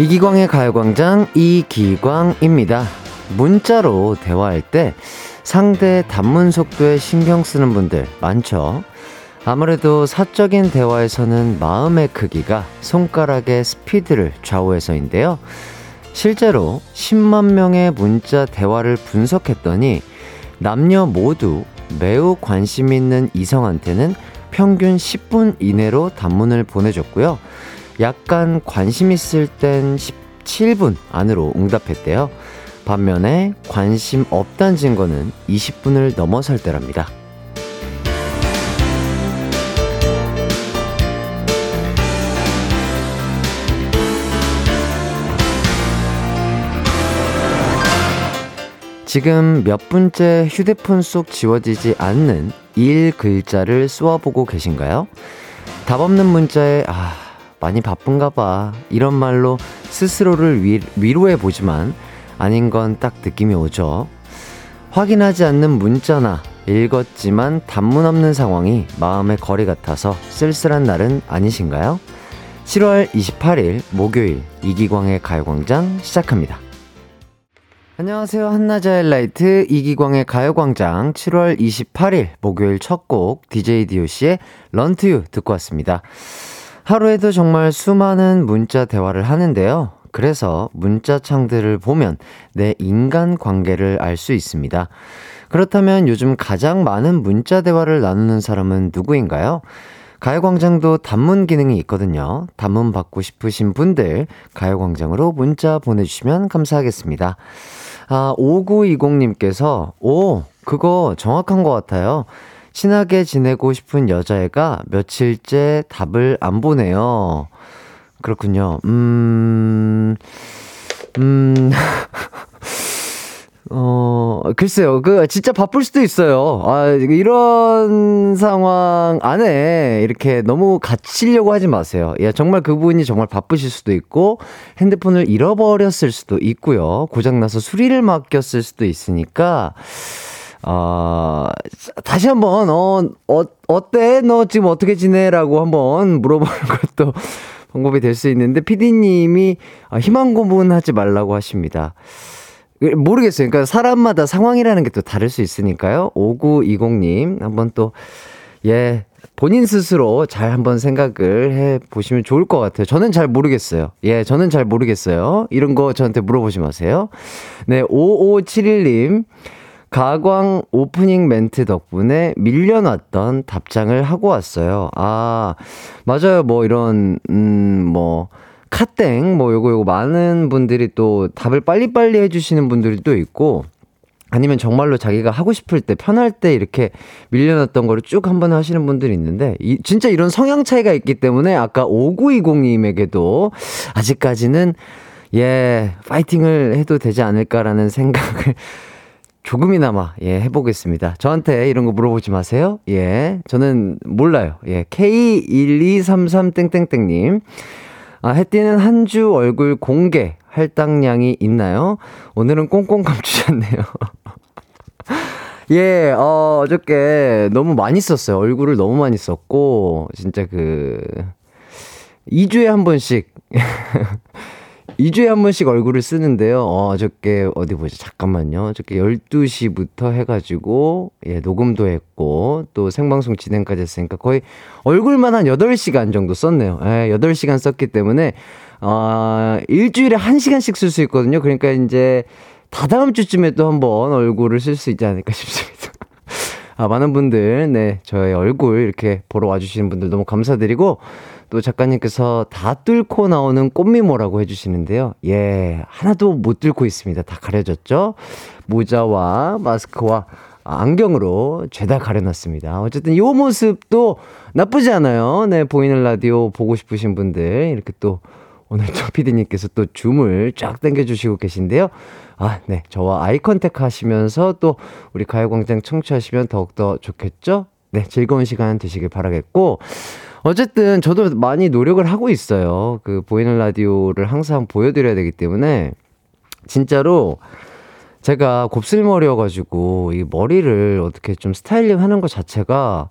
이기광의 가요광장 이기광입니다. 문자로 대화할 때 상대 단문 속도에 신경 쓰는 분들 많죠? 아무래도 사적인 대화에서는 마음의 크기가 손가락의 스피드를 좌우해서인데요. 실제로 10만 명의 문자 대화를 분석했더니 남녀 모두 매우 관심 있는 이성한테는 평균 10분 이내로 단문을 보내줬고요. 약간 관심 있을 땐 17분 안으로 응답했대요. 반면에 관심 없단 증거는 20분을 넘어설 때랍니다. 지금 몇 분째 휴대폰 속 지워지지 않는 일 글자를 쏘아보고 계신가요? 답 없는 문자에, 아, 많이 바쁜가 봐. 이런 말로 스스로를 위, 위로해 보지만 아닌 건 딱 느낌이 오죠. 확인하지 않는 문자나 읽었지만 단문 없는 상황이 마음의 거리 같아서 쓸쓸한 날은 아니신가요? 7월 28일 목요일 이기광의 가요광장 시작합니다. 안녕하세요. 한낮의 라이트 이기광의 가요광장 7월 28일 목요일 첫 곡 DJ DOC의 런투유 듣고 왔습니다. 하루에도 정말 수많은 문자 대화를 하는데요. 그래서 문자창들을 보면 내 인간 관계를 알 수 있습니다. 그렇다면 요즘 가장 많은 문자 대화를 나누는 사람은 누구인가요? 가요광장도 단문 기능이 있거든요. 단문 받고 싶으신 분들 가요광장으로 문자 보내주시면 감사하겠습니다. 아, 5920님께서, 오, 그거 정확한 것 같아요. 친하게 지내고 싶은 여자애가 며칠째 답을 안 보내요. 그렇군요. 음, 음, 어, 글쎄요. 그, 진짜 바쁠 수도 있어요. 아, 이런 상황 안에 이렇게 너무 갇히려고 하지 마세요. 예, 정말 그분이 정말 바쁘실 수도 있고, 핸드폰을 잃어버렸을 수도 있고요. 고장나서 수리를 맡겼을 수도 있으니까, 어, 다시 한 번, 어, 어, 어때? 너 지금 어떻게 지내라고 한번 물어보는 것도 방법이 될 수 있는데, 피디님이 아, 희망 고문하지 말라고 하십니다. 모르겠어요. 그러니까 사람마다 상황이라는 게 또 다를 수 있으니까요. 5920님, 한번 또, 예, 본인 스스로 잘 한번 생각을 해 보시면 좋을 것 같아요. 저는 잘 모르겠어요. 예, 저는 잘 모르겠어요. 이런 거 저한테 물어보지 마세요. 네, 5571님. 가광 오프닝 멘트 덕분에 밀려났던 답장을 하고 왔어요. 아, 맞아요. 뭐 이런, 음, 뭐, 카땡, 뭐 요거 요거 많은 분들이 또 답을 빨리빨리 해주시는 분들이 또 있고, 아니면 정말로 자기가 하고 싶을 때, 편할 때 이렇게 밀려났던 거를 쭉 한번 하시는 분들이 있는데, 이, 진짜 이런 성향 차이가 있기 때문에 아까 5920님에게도 아직까지는, 예, 파이팅을 해도 되지 않을까라는 생각을 조금이나마 예 해보겠습니다. 저한테 이런 거 물어보지 마세요. 예, 저는 몰라요. 예, K1233 땡땡땡님. 아, 해띠는 한 주 얼굴 공개 할당량이 있나요? 오늘은 꽁꽁 감추셨네요. 예, 어, 어저께 너무 많이 썼어요. 얼굴을 너무 많이 썼고, 진짜 그, 2주에 한 번씩 2주에 한 번씩 얼굴을 쓰는데요. 어, 저께 어디 보자. 잠깐만요. 저께 12시부터 해가지고, 예, 녹음도 했고, 또 생방송 진행까지 했으니까 거의 얼굴만 한 8시간 정도 썼네요. 예, 8시간 썼기 때문에, 어, 일주일에 1시간씩 쓸 수 있거든요. 그러니까 이제, 다다음 주쯤에 또 한번 얼굴을 쓸 수 있지 않을까 싶습니다. 아, 많은 분들, 네, 저의 얼굴 이렇게 보러 와주시는 분들 너무 감사드리고, 또 작가님께서 다 뚫고 나오는 꽃미모라고 해주시는데요. 예, 하나도 못 뚫고 있습니다. 다 가려졌죠? 모자와 마스크와 안경으로 죄다 가려놨습니다. 어쨌든 이 모습도 나쁘지 않아요. 네, 보이는 라디오 보고 싶으신 분들 이렇게 또 오늘 조 피디님께서 또 줌을 쫙 당겨주시고 계신데요. 아, 네. 저와 아이 컨택 하시면서 또 우리 가요광장 청취하시면 더욱더 좋겠죠? 네. 즐거운 시간 되시길 바라겠고, 어쨌든 저도 많이 노력을 하고 있어요. 그 보이는 라디오를 항상 보여드려야 되기 때문에 진짜로 제가 곱슬머리여가지고 이 머리를 어떻게 좀 스타일링 하는 것 자체가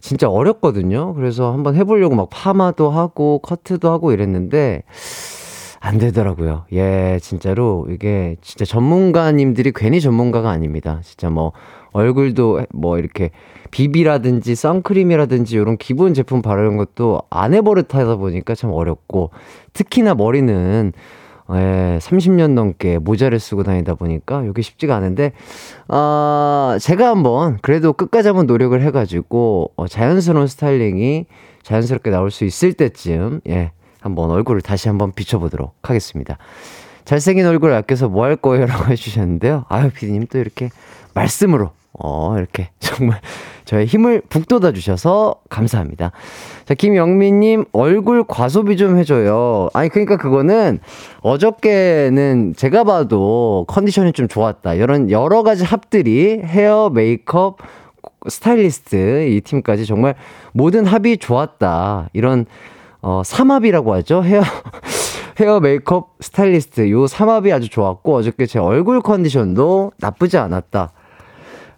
진짜 어렵거든요. 그래서 한번 해보려고 막 파마도 하고 커트도 하고 이랬는데 안 되더라고요. 예, 진짜로 이게 진짜 전문가님들이 괜히 전문가가 아닙니다. 진짜 뭐 얼굴도 뭐 이렇게 비비라든지 선크림이라든지 이런 기본 제품 바르는 것도 안 해버릇 하다 보니까 참 어렵고 특히나 머리는 예, 30년 넘게 모자를 쓰고 다니다 보니까 이게 쉽지가 않은데, 아, 어, 제가 한번 그래도 끝까지 한번 노력을 해가지고, 어, 자연스러운 스타일링이 자연스럽게 나올 수 있을 때쯤, 예, 한번 얼굴을 다시 한번 비춰보도록 하겠습니다. 잘생긴 얼굴 아껴서 뭐 할 거예요? 라고 해주셨는데요. 아유, 피디님 또 이렇게 말씀으로, 어, 이렇게 정말 저의 힘을 북돋아 주셔서 감사합니다. 자, 김영민님, 얼굴 과소비 좀 해줘요. 아니, 그러니까 그거는 어저께는 제가 봐도 컨디션이 좀 좋았다. 이런 여러 가지 합들이 헤어, 메이크업, 스타일리스트 이 팀까지 정말 모든 합이 좋았다. 이런 어, 삼합이라고 하죠. 헤어, 헤어 메이크업 스타일리스트 요 삼합이 아주 좋았고 어저께 제 얼굴 컨디션도 나쁘지 않았다.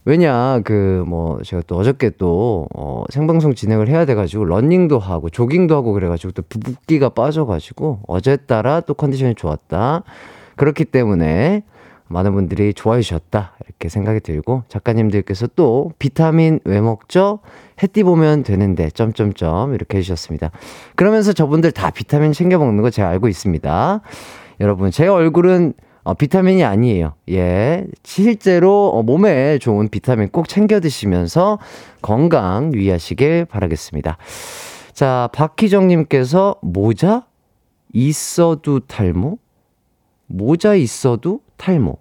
왜냐 그 뭐 제가 또 어저께 또 어, 생방송 진행을 해야 돼가지고 러닝도 하고 조깅도 하고 그래가지고 또 붓기가 빠져가지고 어제 따라 또 컨디션이 좋았다. 그렇기 때문에 많은 분들이 좋아해 주셨다 이렇게 생각이 들고 작가님들께서 또 비타민 왜 먹죠? 해띠 보면 되는데 점점점 이렇게 해주셨습니다. 그러면서 저분들 다 비타민 챙겨 먹는 거 제가 알고 있습니다. 여러분 제 얼굴은 어, 비타민이 아니에요. 예. 실제로 어, 몸에 좋은 비타민 꼭 챙겨 드시면서 건강 유의하시길 바라겠습니다. 자, 박희정님께서 모자 있어도 탈모? 모자 있어도 탈모.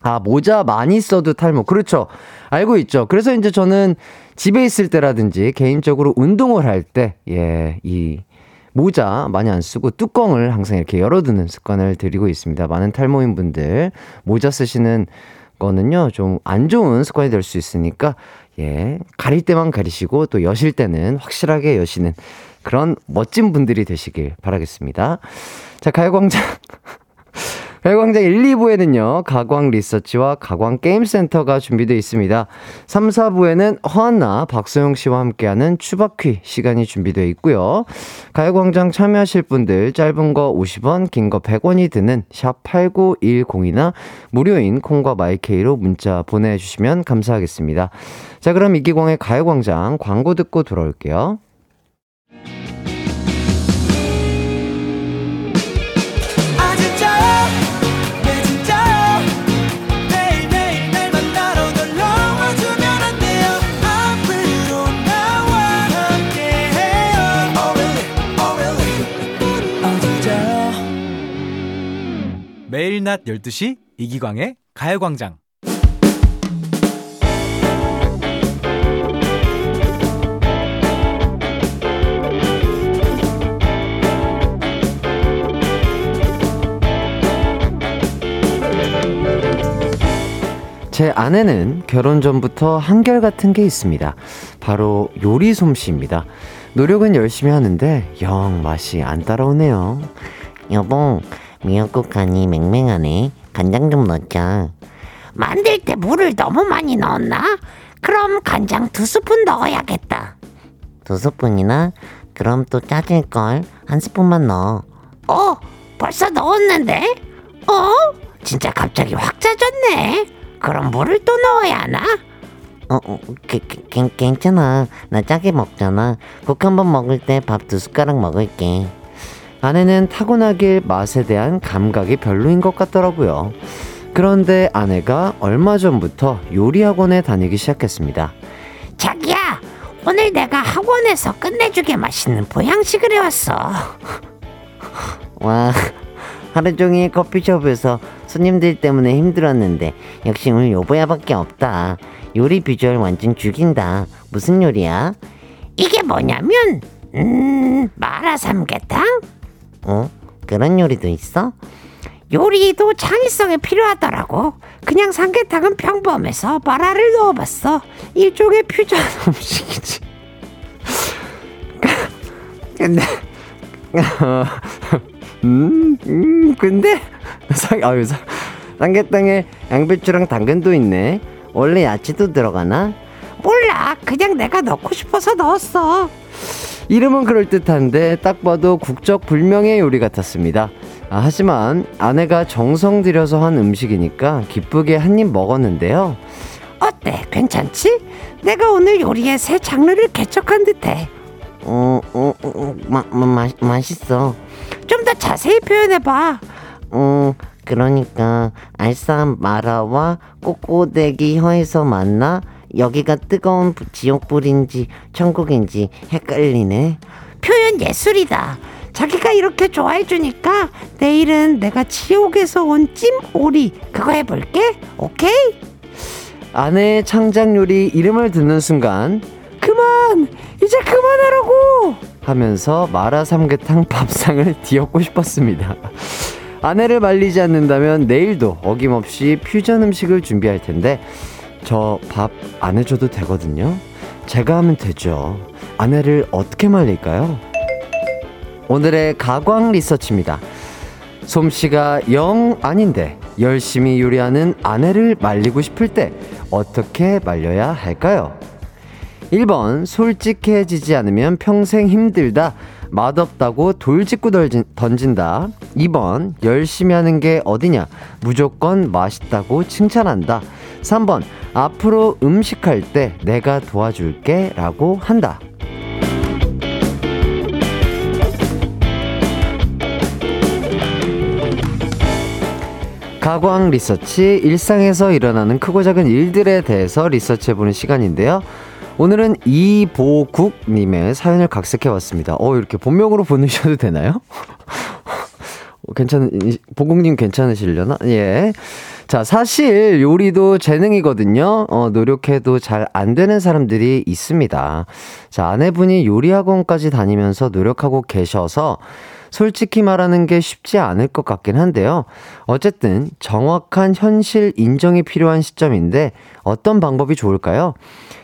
아, 모자 많이 써도 탈모. 그렇죠. 알고 있죠. 그래서 이제 저는 집에 있을 때라든지 개인적으로 운동을 할 때, 예, 이 모자 많이 안 쓰고 뚜껑을 항상 이렇게 열어두는 습관을 들이고 있습니다. 많은 탈모인 분들 모자 쓰시는 거는요, 좀 안 좋은 습관이 될 수 있으니까, 예, 가릴 때만 가리시고 또 여실 때는 확실하게 여시는 그런 멋진 분들이 되시길 바라겠습니다. 자, 가요광장. 별광장 1, 2부에는요, 가광 리서치와 가광 게임센터가 준비되어 있습니다. 3, 4부에는 허한나, 박소영 씨와 함께하는 추바퀴 시간이 준비되어 있고요. 가요광장 참여하실 분들 짧은 거 50원, 긴 거 100원이 드는 샵 8910이나 무료인 콩과 마이케이로 문자 보내주시면 감사하겠습니다. 자, 그럼 이기광의 가요광장 광고 듣고 돌아올게요. 매일 낮 12시 이기광의 가요광장 제 아내는 결혼 전부터 한결같은 게 있습니다. 바로 요리 솜씨입니다. 노력은 열심히 하는데 영 맛이 안 따라오네요. 여보, 미역국 간이 맹맹하네. 간장 좀 넣자. 만들 때 물을 너무 많이 넣었나? 그럼 간장 두 스푼 넣어야겠다. 두 스푼이나? 그럼 또 짜질걸. 한 스푼만 넣어. 어? 벌써 넣었는데? 어? 진짜 갑자기 확 짜졌네. 그럼 물을 또 넣어야 하나? 어, 어 괜찮아. 나 짜게 먹잖아. 국 한 번 먹을 때 밥 두 숟가락 먹을게. 아내는 타고나길 맛에 대한 감각이 별로인 것 같더라고요. 그런데 아내가 얼마 전부터 요리 학원에 다니기 시작했습니다. 자기야, 오늘 내가 학원에서 끝내주게 맛있는 보양식을 해왔어. 와, 하루 종일 커피숍에서 손님들 때문에 힘들었는데 역시 오늘 요보야밖에 없다. 요리 비주얼 완전 죽인다. 무슨 요리야? 이게 뭐냐면 음 마라 삼계탕 어? 그런 요리도 있어? 요리도 창의성이 필요하더라고. 그냥 삼계탕은 평범해서 마라를 넣어봤어. 일종의 퓨전 음식이지. 근데 음, 음 근데 상, 아유, 상, 삼계탕에 양배추랑 당근도 있네. 원래 야채도 들어가나? 몰라. 그냥 내가 넣고 싶어서 넣었어. 이름은 그럴듯한데 딱 봐도 국적 불명의 요리 같았습니다. 아, 하지만 아내가 정성 들여서 한 음식이니까 기쁘게 한 입 먹었는데요. 어때? 괜찮지? 내가 오늘 요리의 새 장르를 개척한 듯해. 어, 어, 어, 마, 맛있어. 좀 더 자세히 표현해봐. 어, 그러니까 알싸한 마라와 꼬꼬대기 혀에서 만나 여기가 뜨거운 부- 지옥불인지 천국인지 헷갈리네. 표현 예술이다. 자기가 이렇게 좋아해 주니까 내일은 내가 지옥에서 온 찜오리 그거 해볼게. 오케이? 아내의 창작 요리 이름을 듣는 순간 그만! 이제 그만하라고! 하면서 마라 삼계탕 밥상을 뒤엎고 싶었습니다. 아내를 말리지 않는다면 내일도 어김없이 퓨전 음식을 준비할 텐데 저 밥 안 해줘도 되거든요. 제가 하면 되죠. 아내를 어떻게 말릴까요? 오늘의 가광 리서치입니다. 솜씨가 영 아닌데 열심히 요리하는 아내를 말리고 싶을 때 어떻게 말려야 할까요? 1번 솔직해지지 않으면 평생 힘들다 맛없다고 돌직구 던진, 던진다 2번 열심히 하는 게 어디냐 무조건 맛있다고 칭찬한다 3번 앞으로 음식할 때 내가 도와줄게 라고 한다 가광 리서치 일상에서 일어나는 크고 작은 일들에 대해서 리서치해보는 시간인데요. 오늘은 이보국님의 사연을 각색해왔습니다. 어, 이렇게 본명으로 보내셔도 되나요? 어, 괜찮은, 이- 보국님 괜찮으시려나? 예. 자, 사실 요리도 재능이거든요. 어, 노력해도 잘 안 되는 사람들이 있습니다. 자, 아내분이 요리 학원까지 다니면서 노력하고 계셔서 솔직히 말하는 게 쉽지 않을 것 같긴 한데요. 어쨌든 정확한 현실 인정이 필요한 시점인데 어떤 방법이 좋을까요?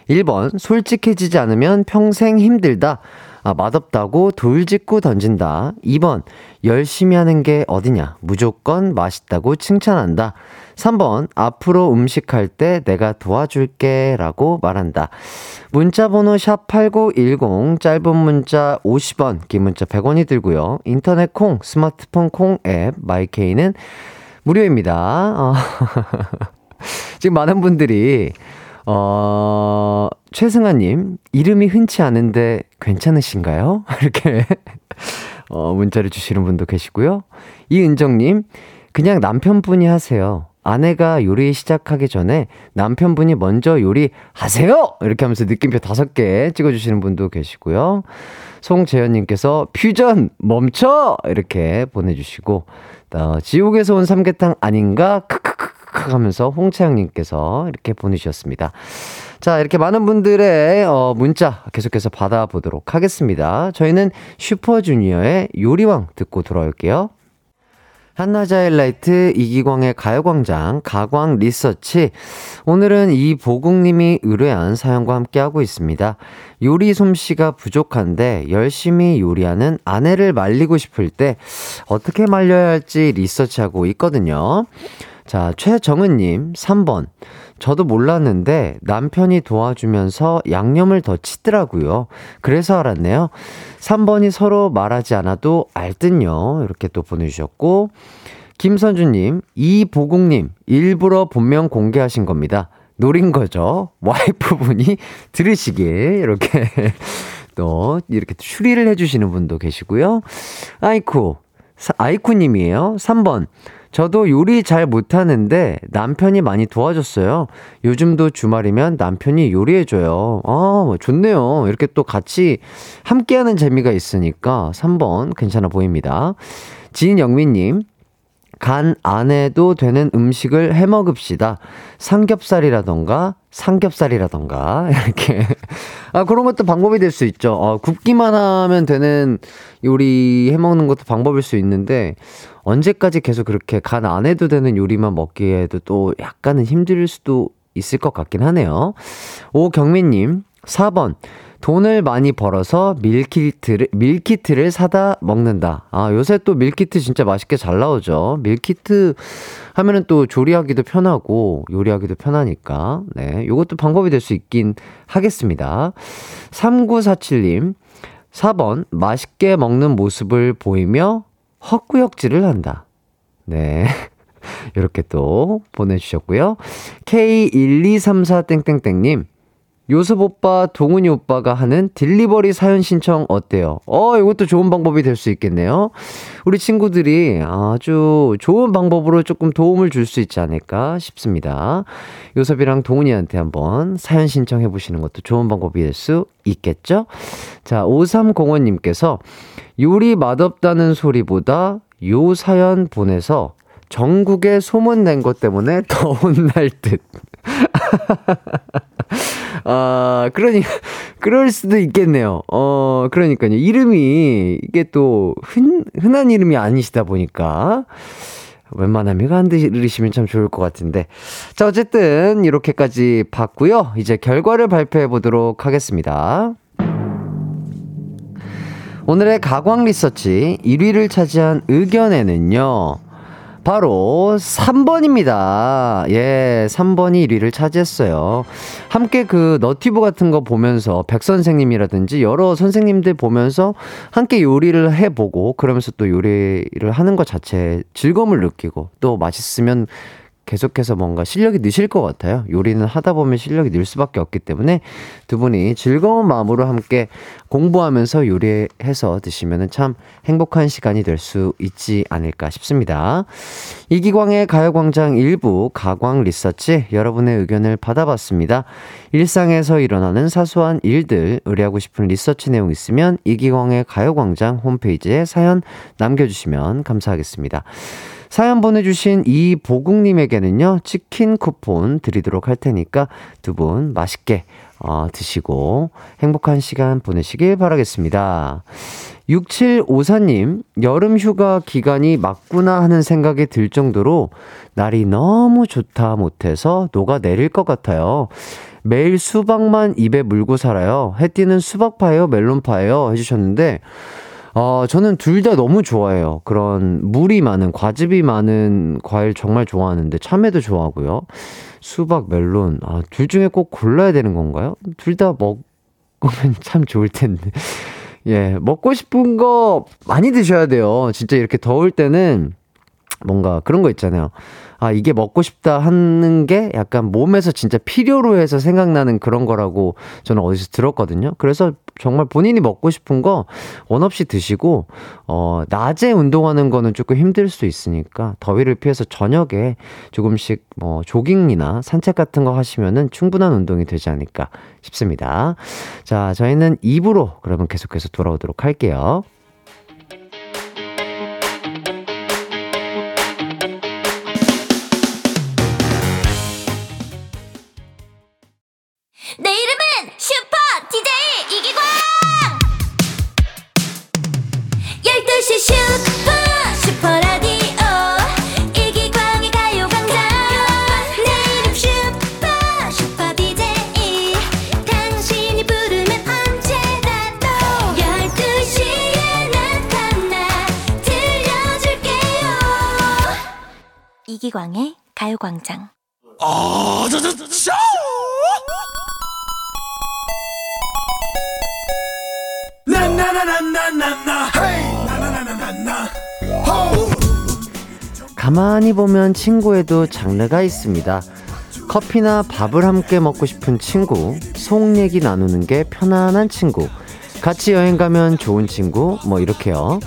1번, 솔직해지지 않으면 평생 힘들다. 아, 맛없다고 돌직구 던진다. 2번, 열심히 하는 게 어디냐. 무조건 맛있다고 칭찬한다. 3번, 앞으로 음식할 때 내가 도와줄게 라고 말한다. 문자번호 샵8910, 짧은 문자 50원, 긴 문자 100원이 들고요. 인터넷 콩, 스마트폰 콩 앱, 마이케이는 무료입니다. 어. 지금 많은 분들이 어, 최승아님, 이름이 흔치 않은데 괜찮으신가요? 이렇게, 어, 문자를 주시는 분도 계시고요. 이은정님, 그냥 남편분이 하세요. 아내가 요리 시작하기 전에 남편분이 먼저 요리 하세요! 이렇게 하면서 느낌표 다섯 개 찍어주시는 분도 계시고요. 송재현님께서 퓨전 멈춰! 이렇게 보내주시고, 어, 지옥에서 온 삼계탕 아닌가? 크크크크 하면서 홍채영님께서 이렇게 보내주셨습니다. 자, 이렇게 많은 분들의 어, 문자 계속해서 받아보도록 하겠습니다. 저희는 슈퍼주니어의 요리왕 듣고 돌아올게요. 한나자 일라이트 이기광의 가요광장 가광 리서치 오늘은 이보국님이 의뢰한 사연과 함께하고 있습니다. 요리 솜씨가 부족한데 열심히 요리하는 아내를 말리고 싶을 때 어떻게 말려야 할지 리서치하고 있거든요. 자, 최정은님, 3번. 저도 몰랐는데 남편이 도와주면서 양념을 더 치더라고요. 그래서 알았네요. 3번이 서로 말하지 않아도 알듯요. 이렇게 또 보내주셨고, 김선주님, 이보국님, 일부러 본명 공개하신 겁니다. 노린 거죠. 와이프분이 들으시길, 이렇게 또, 이렇게 추리를 해주시는 분도 계시고요. 아이쿠, 사- 아이쿠님이에요. 3번. 저도 요리 잘 못하는데 남편이 많이 도와줬어요. 요즘도 주말이면 남편이 요리해줘요. 아, 뭐 좋네요. 이렇게 또 같이 함께하는 재미가 있으니까 3번 괜찮아 보입니다. 진영민님, 간 안 해도 되는 음식을 해 먹읍시다. 삼겹살이라던가, 삼겹살이라던가, 이렇게. 아, 그런 것도 방법이 될 수 있죠. 어, 굽기만 하면 되는 요리 해 먹는 것도 방법일 수 있는데, 언제까지 계속 그렇게 간 안 해도 되는 요리만 먹기에도 또 약간은 힘들 수도 있을 것 같긴 하네요. 오경민님, 4번. 돈을 많이 벌어서 밀키트를, 밀키트를 사다 먹는다. 아, 요새 또 밀키트 진짜 맛있게 잘 나오죠. 밀키트 하면은 또 조리하기도 편하고 요리하기도 편하니까. 네. 요것도 방법이 될 수 있긴 하겠습니다. 3947님. 4번, 맛있게 먹는 모습을 보이며 헛구역질을 한다. 네. 이렇게 또 보내주셨고요. K1234땡땡땡님, 요섭 오빠, 동훈이 오빠가 하는 딜리버리 사연 신청 어때요? 어, 이것도 좋은 방법이 될 수 있겠네요. 우리 친구들이 아주 좋은 방법으로 조금 도움을 줄 수 있지 않을까 싶습니다. 요섭이랑 동훈이한테 한번 사연 신청해 보시는 것도 좋은 방법이 될 수 있겠죠? 자, 5305님께서 요리 맛없다는 소리보다 요 사연 보내서 전국에 소문낸 것 때문에 더 혼날 듯. 아, 그러니, 그럴 수도 있겠네요. 어, 그러니까요. 이름이, 이게 또, 흔, 흔한 이름이 아니시다 보니까. 웬만하면 이거 안 들으시면 참 좋을 것 같은데. 자, 어쨌든, 이렇게까지 봤고요. 이제 결과를 발표해 보도록 하겠습니다. 오늘의 가광 리서치 1위를 차지한 의견에는요. 바로 3번입니다. 예, 3번이 1위를 차지했어요. 함께 그 너티브 같은 거 보면서 백 선생님이라든지 여러 선생님들 보면서 함께 요리를 해보고 그러면서 또 요리를 하는 것 자체에 즐거움을 느끼고 또 맛있으면 계속해서 뭔가 실력이 느실 것 같아요. 요리는 하다 보면 실력이 늘 수밖에 없기 때문에 두 분이 즐거운 마음으로 함께 공부하면서 요리해서 드시면 참 행복한 시간이 될 수 있지 않을까 싶습니다. 이기광의 가요광장 일부 가광 리서치 여러분의 의견을 받아봤습니다. 일상에서 일어나는 사소한 일들 의뢰하고 싶은 리서치 내용 있으면 이기광의 가요광장 홈페이지에 사연 남겨주시면 감사하겠습니다. 사연 보내주신 이보국님에게는요, 치킨 쿠폰 드리도록 할 테니까 두 분 맛있게 어, 드시고 행복한 시간 보내시길 바라겠습니다. 6754님, 여름 휴가 기간이 맞구나 하는 생각이 들 정도로 날이 너무 좋다 못해서 녹아 내릴 것 같아요. 매일 수박만 입에 물고 살아요. 해 띠는 수박파예요? 멜론파예요? 해주셨는데, 어, 저는 둘 다 너무 좋아해요. 그런 물이 많은, 과즙이 많은 과일 정말 좋아하는데, 참외도 좋아하고요. 수박, 멜론, 아, 둘 중에 꼭 골라야 되는 건가요? 둘 다 먹으면 참 좋을 텐데. 예, 먹고 싶은 거 많이 드셔야 돼요. 진짜 이렇게 더울 때는 뭔가 그런 거 있잖아요. 아, 이게 먹고 싶다 하는 게 약간 몸에서 진짜 필요로 해서 생각나는 그런 거라고 저는 어디서 들었거든요. 그래서 정말 본인이 먹고 싶은 거 원 없이 드시고, 어, 낮에 운동하는 거는 조금 힘들 수 있으니까 더위를 피해서 저녁에 조금씩 뭐 조깅이나 산책 같은 거 하시면은 충분한 운동이 되지 않을까 싶습니다. 자, 저희는 입으로 그러면 계속해서 돌아오도록 할게요. 가만히 보면 친구에도 장르가 있습니다. 커피나 밥을 함께 먹고 싶은 친구, 속 얘기 나누는 게 편안한 친구, 같이 여행 가면 좋은 친구, 뭐 이렇게요.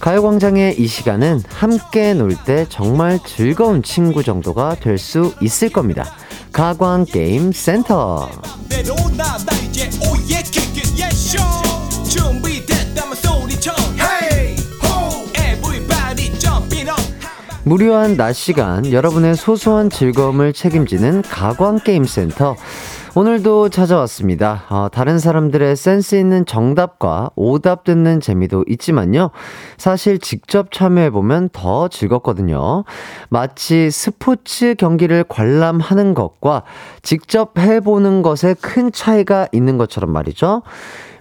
가요광장의 이 시간은 함께 놀 때 정말 즐거운 친구 정도가 될 수 있을 겁니다. 가광 게임 센터. 내려오나 나 이제 oh yeah kick it yes show 준비됐다면 소리쳐. Hey ho. Everybody jumping up 무료한 낮 시간 여러분의 소소한 즐거움을 책임지는 가광게임센터 오늘도 찾아왔습니다. 어, 다른 사람들의 센스 있는 정답과 오답 듣는 재미도 있지만요. 사실 직접 참여해보면 더 즐겁거든요. 마치 스포츠 경기를 관람하는 것과 직접 해보는 것에 큰 차이가 있는 것처럼 말이죠.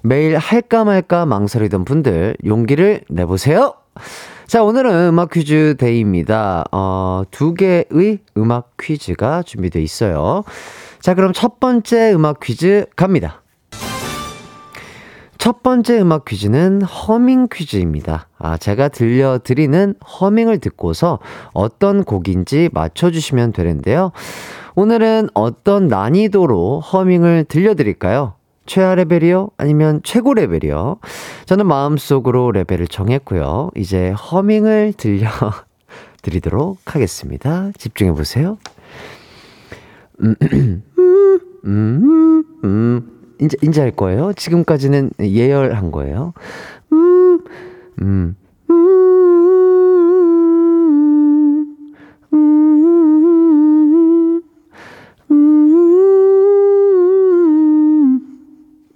매일 할까 말까 망설이던 분들 용기를 내보세요. 자, 오늘은 음악 퀴즈 day입니다. 어, 두 개의 음악 퀴즈가 준비되어 있어요. 자, 그럼 첫 번째 음악 퀴즈 갑니다. 첫 번째 음악 퀴즈는 허밍 퀴즈입니다. 아, 제가 들려드리는 허밍을 듣고서 어떤 곡인지 맞춰주시면 되는데요. 오늘은 어떤 난이도로 허밍을 들려드릴까요? 최하 레벨이요? 아니면 최고 레벨이요? 저는 마음속으로 레벨을 정했고요. 이제 허밍을 들려드리도록 하겠습니다. 집중해보세요. 음, 음, 음, 음. 이제, 이제 할 거예요. 지금까지는 예열한 거예요. 음, 음, 음, 음, 음.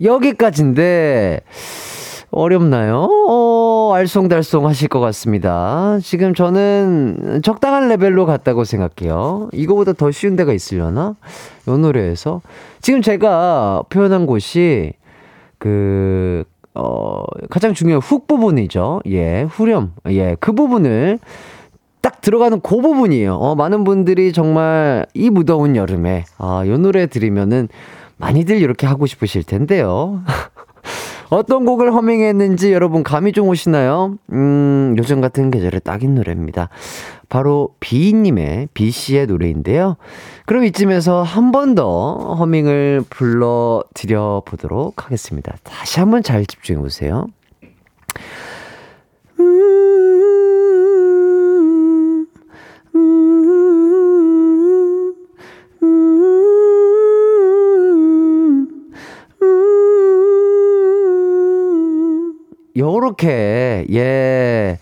여기까지인데, 어렵나요? 어, 알쏭달쏭 하실 것 같습니다. 지금 저는 적당한 레벨로 갔다고 생각해요. 이거보다 더 쉬운 데가 있으려나? 요 노래에서. 지금 제가 표현한 곳이, 그, 어, 가장 중요한 훅 부분이죠. 예, 후렴. 예, 그 부분을 딱 들어가는 그 부분이에요. 어, 많은 분들이 정말 이 무더운 여름에, 아, 요 노래 들으면은 많이들 이렇게 하고 싶으실 텐데요. 어떤 곡을 허밍했는지 여러분 감이 좀 오시나요? 음, 요즘 같은 계절에 딱인 노래입니다. 바로 비님의 비씨의 노래인데요. 그럼 이쯤에서 한 번 더 허밍을 불러드려 보도록 하겠습니다. 다시 한번 잘 집중해 보세요. 요렇게, 예.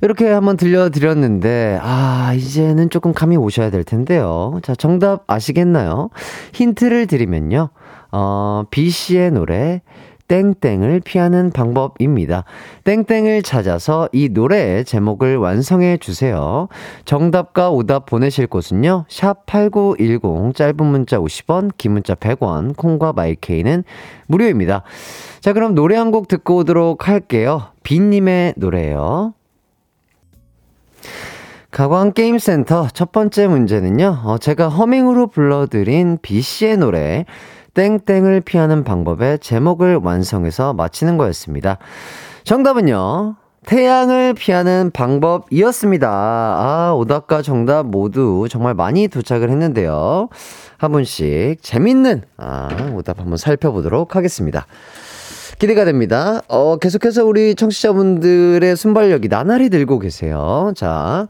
이렇게 한번 들려드렸는데, 아, 이제는 조금 감이 오셔야 될 텐데요. 자, 정답 아시겠나요? 힌트를 드리면요. 어, B씨의 노래, 땡땡을 피하는 방법입니다. 땡땡을 찾아서 이 노래의 제목을 완성해 주세요. 정답과 오답 보내실 곳은요. 샵 8910 짧은 문자 50원, 긴 문자 100원, 콩과 마이케이는 무료입니다. 자, 그럼 노래 한 곡 듣고 오도록 할게요. 빈님의 노래예요. 가광 게임센터 첫 번째 문제는요, 어, 제가 허밍으로 불러드린 B씨의 노래, 땡땡을 피하는 방법의 제목을 완성해서 맞히는 거였습니다. 정답은요, 태양을 피하는 방법이었습니다. 아, 오답과 정답 모두 정말 많이 도착을 했는데요. 한 분씩 재밌는, 아, 오답 한번 살펴보도록 하겠습니다. 기대가 됩니다. 어, 계속해서 우리 청취자분들의 순발력이 나날이 늘고 계세요. 자,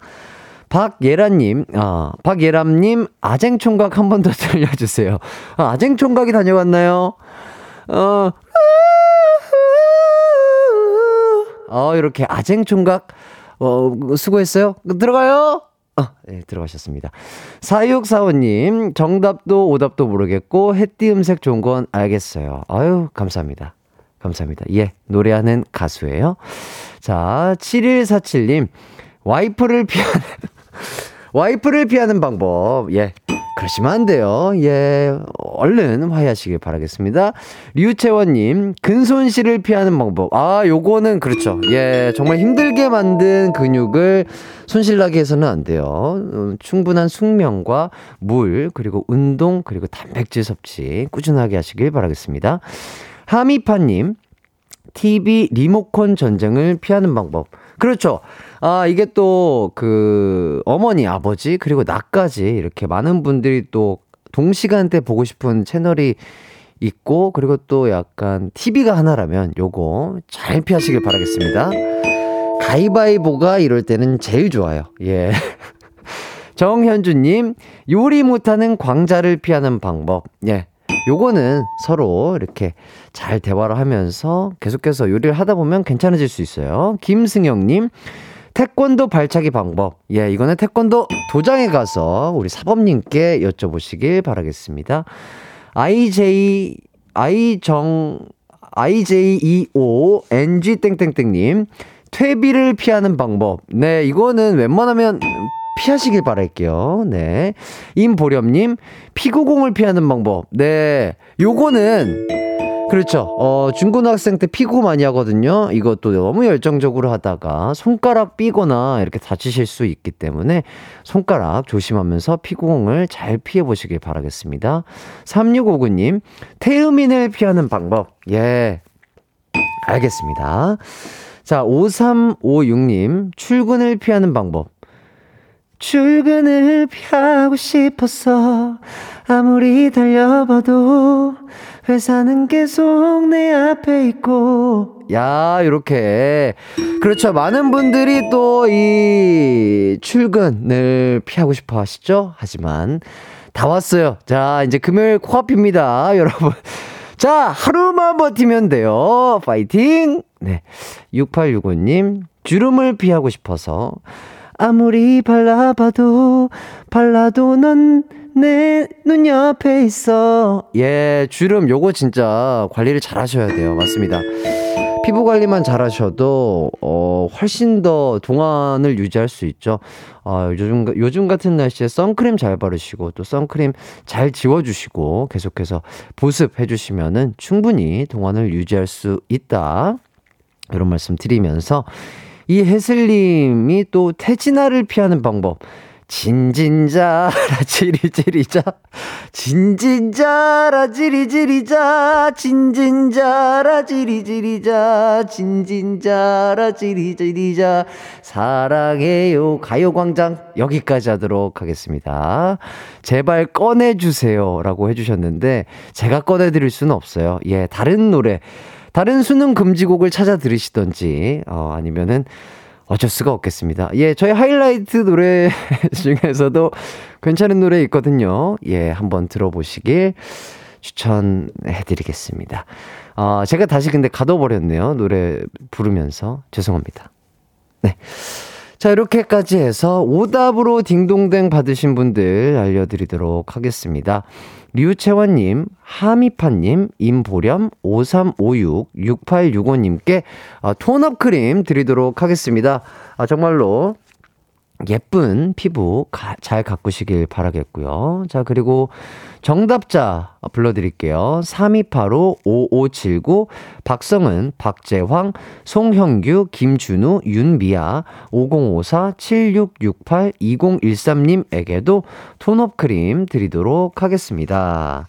박예란님, 아, 박예람님, 아쟁 총각 한 번 더 들려주세요. 아, 아쟁 총각이 다녀왔나요? 어, 어, 이렇게 아쟁 총각, 어, 수고했어요. 들어가요! 어, 네, 들어가셨습니다. 4645님, 정답도 오답도 모르겠고, 햇띠 음색 좋은 건 알겠어요. 아유, 감사합니다. 감사합니다. 예, 노래하는 가수예요. 자, 7147님, 와이프를 피하는, 와이프를 피하는 방법. 예. 그러시면 안 돼요. 예. 얼른 화해하시길 바라겠습니다. 류채원님, 근손실을 피하는 방법. 아, 요거는 그렇죠. 예. 정말 힘들게 만든 근육을 손실나게 해서는 안 돼요. 음, 충분한 숙면과 물, 그리고 운동, 그리고 단백질 섭취 꾸준하게 하시길 바라겠습니다. 하미파님, TV 리모컨 전쟁을 피하는 방법. 그렇죠. 아, 이게 또, 그, 어머니, 아버지, 그리고 나까지 이렇게 많은 분들이 또 동시간대 보고 싶은 채널이 있고, 그리고 또 약간 TV가 하나라면 요거 잘 피하시길 바라겠습니다. 가위바위보가 이럴 때는 제일 좋아요. 예. 정현주님, 요리 못하는 광자를 피하는 방법. 예. 요거는 서로 이렇게 잘 대화를 하면서 계속해서 요리를 하다 보면 괜찮아질 수 있어요. 김승영님, 태권도 발차기 방법. 예, 이거는 태권도 도장에 가서 우리 사범님께 여쭤보시길 바라겠습니다. IJ, I정, IJEO, NG 땡땡땡님, 퇴비를 피하는 방법. 네, 이거는 웬만하면 피하시길 바랄게요. 네. 임보렴님, 피구공을 피하는 방법. 네. 요거는, 그렇죠. 어, 중고등학생 때 피구 많이 하거든요. 이것도 너무 열정적으로 하다가 손가락 삐거나 이렇게 다치실 수 있기 때문에 손가락 조심하면서 피구공을 잘 피해 보시길 바라겠습니다. 3659님, 태음인을 피하는 방법. 예. 알겠습니다. 자, 5356님, 출근을 피하는 방법. 출근을 피하고 싶었어. 아무리 달려봐도 회사는 계속 내 앞에 있고. 야, 이렇게. 그렇죠. 많은 분들이 또 이 출근을 피하고 싶어 하시죠? 하지만 다 왔어요. 자, 이제 금요일 코앞입니다. 여러분. 자, 하루만 버티면 돼요. 파이팅! 네. 6865님, 주름을 피하고 싶어서 아무리 발라봐도 발라도 넌 내 눈 옆에 있어. 예, 주름 요거 진짜 관리를 잘 하셔야 돼요. 맞습니다. 피부 관리만 잘 하셔도 어 훨씬 더 동안을 유지할 수 있죠. 어 요즘 요즘 같은 날씨에 선크림 잘 바르시고 또 선크림 잘 지워 주시고 계속해서 보습해 주시면은 충분히 동안을 유지할 수 있다. 이런 말씀 드리면서 이 해슬님이 또 태진아를 피하는 방법. 진진자라 지리지리자. 진진자라 지리지리자. 진진자라 지리지리자. 진진자라 지리지리자. 사랑해요. 가요광장 여기까지 하도록 하겠습니다. 제발 꺼내주세요 라고 해주셨는데 제가 꺼내드릴 수는 없어요. 예 다른 노래 다른 수능 금지곡을 찾아 들으시던지 어, 아니면은 어쩔 수가 없겠습니다. 예, 저희 하이라이트 노래 중에서도 괜찮은 노래 있거든요. 예, 한번 들어보시길 추천해드리겠습니다. 어, 제가 다시 근데 가둬버렸네요. 노래 부르면서. 죄송합니다. 네. 자, 이렇게까지 해서 오답으로 딩동댕 받으신 분들 알려드리도록 하겠습니다. 류채원님, 하미파님, 임보렴, 5356, 6865님께 아, 톤업 크림 드리도록 하겠습니다. 아, 정말로 예쁜 피부 가, 잘 가꾸시길 바라겠고요. 자, 그리고 정답자 불러드릴게요. 3285-5579, 박성은, 박재황, 송형규, 김준우, 윤미아, 5054-7668-2013님에게도 톤업 크림 드리도록 하겠습니다.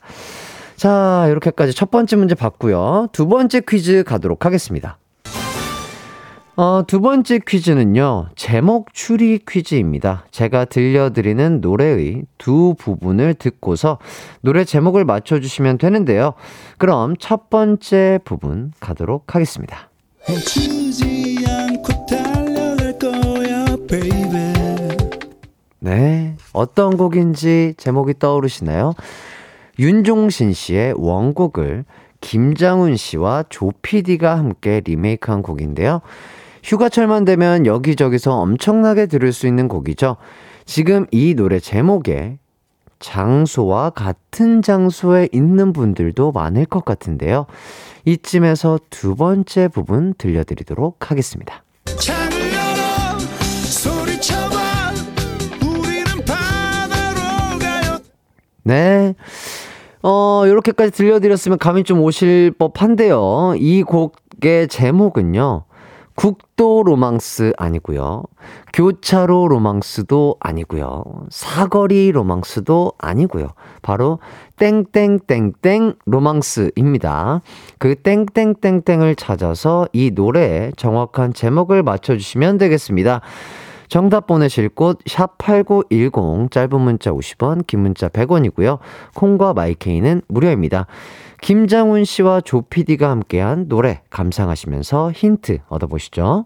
자, 이렇게까지 첫 번째 문제 봤고요. 두 번째 퀴즈 가도록 하겠습니다. 어, 두 번째 퀴즈는요, 제목 추리 퀴즈입니다. 제가 들려드리는 노래의 두 부분을 듣고서 노래 제목을 맞춰주시면 되는데요. 그럼 첫 번째 부분 가도록 하겠습니다. 네, 어떤 곡인지 제목이 떠오르시나요? 윤종신 씨의 원곡을 김장훈 씨와 조피디가 함께 리메이크한 곡인데요. 휴가철만 되면 여기저기서 엄청나게 들을 수 있는 곡이죠. 지금 이 노래 제목에 장소와 같은 장소에 있는 분들도 많을 것 같은데요. 이쯤에서 두 번째 부분 들려드리도록 하겠습니다. 네. 어, 요렇게까지 들려드렸으면 감이 좀 오실 법 한데요. 이 곡의 제목은요. 국도 로망스 아니고요. 교차로 로망스도 아니고요. 사거리 로망스도 아니고요. 바로 땡땡땡땡 로망스입니다. 그 땡땡땡땡을 찾아서 이 노래의 정확한 제목을 맞춰 주시면 되겠습니다. 정답 보내실 곳 샵 8910 짧은 문자 50원 긴 문자 100원이고요. 콩과 마이케이는 무료입니다. 김장훈 씨와 조피디가 함께한 노래 감상하시면서 힌트 얻어보시죠.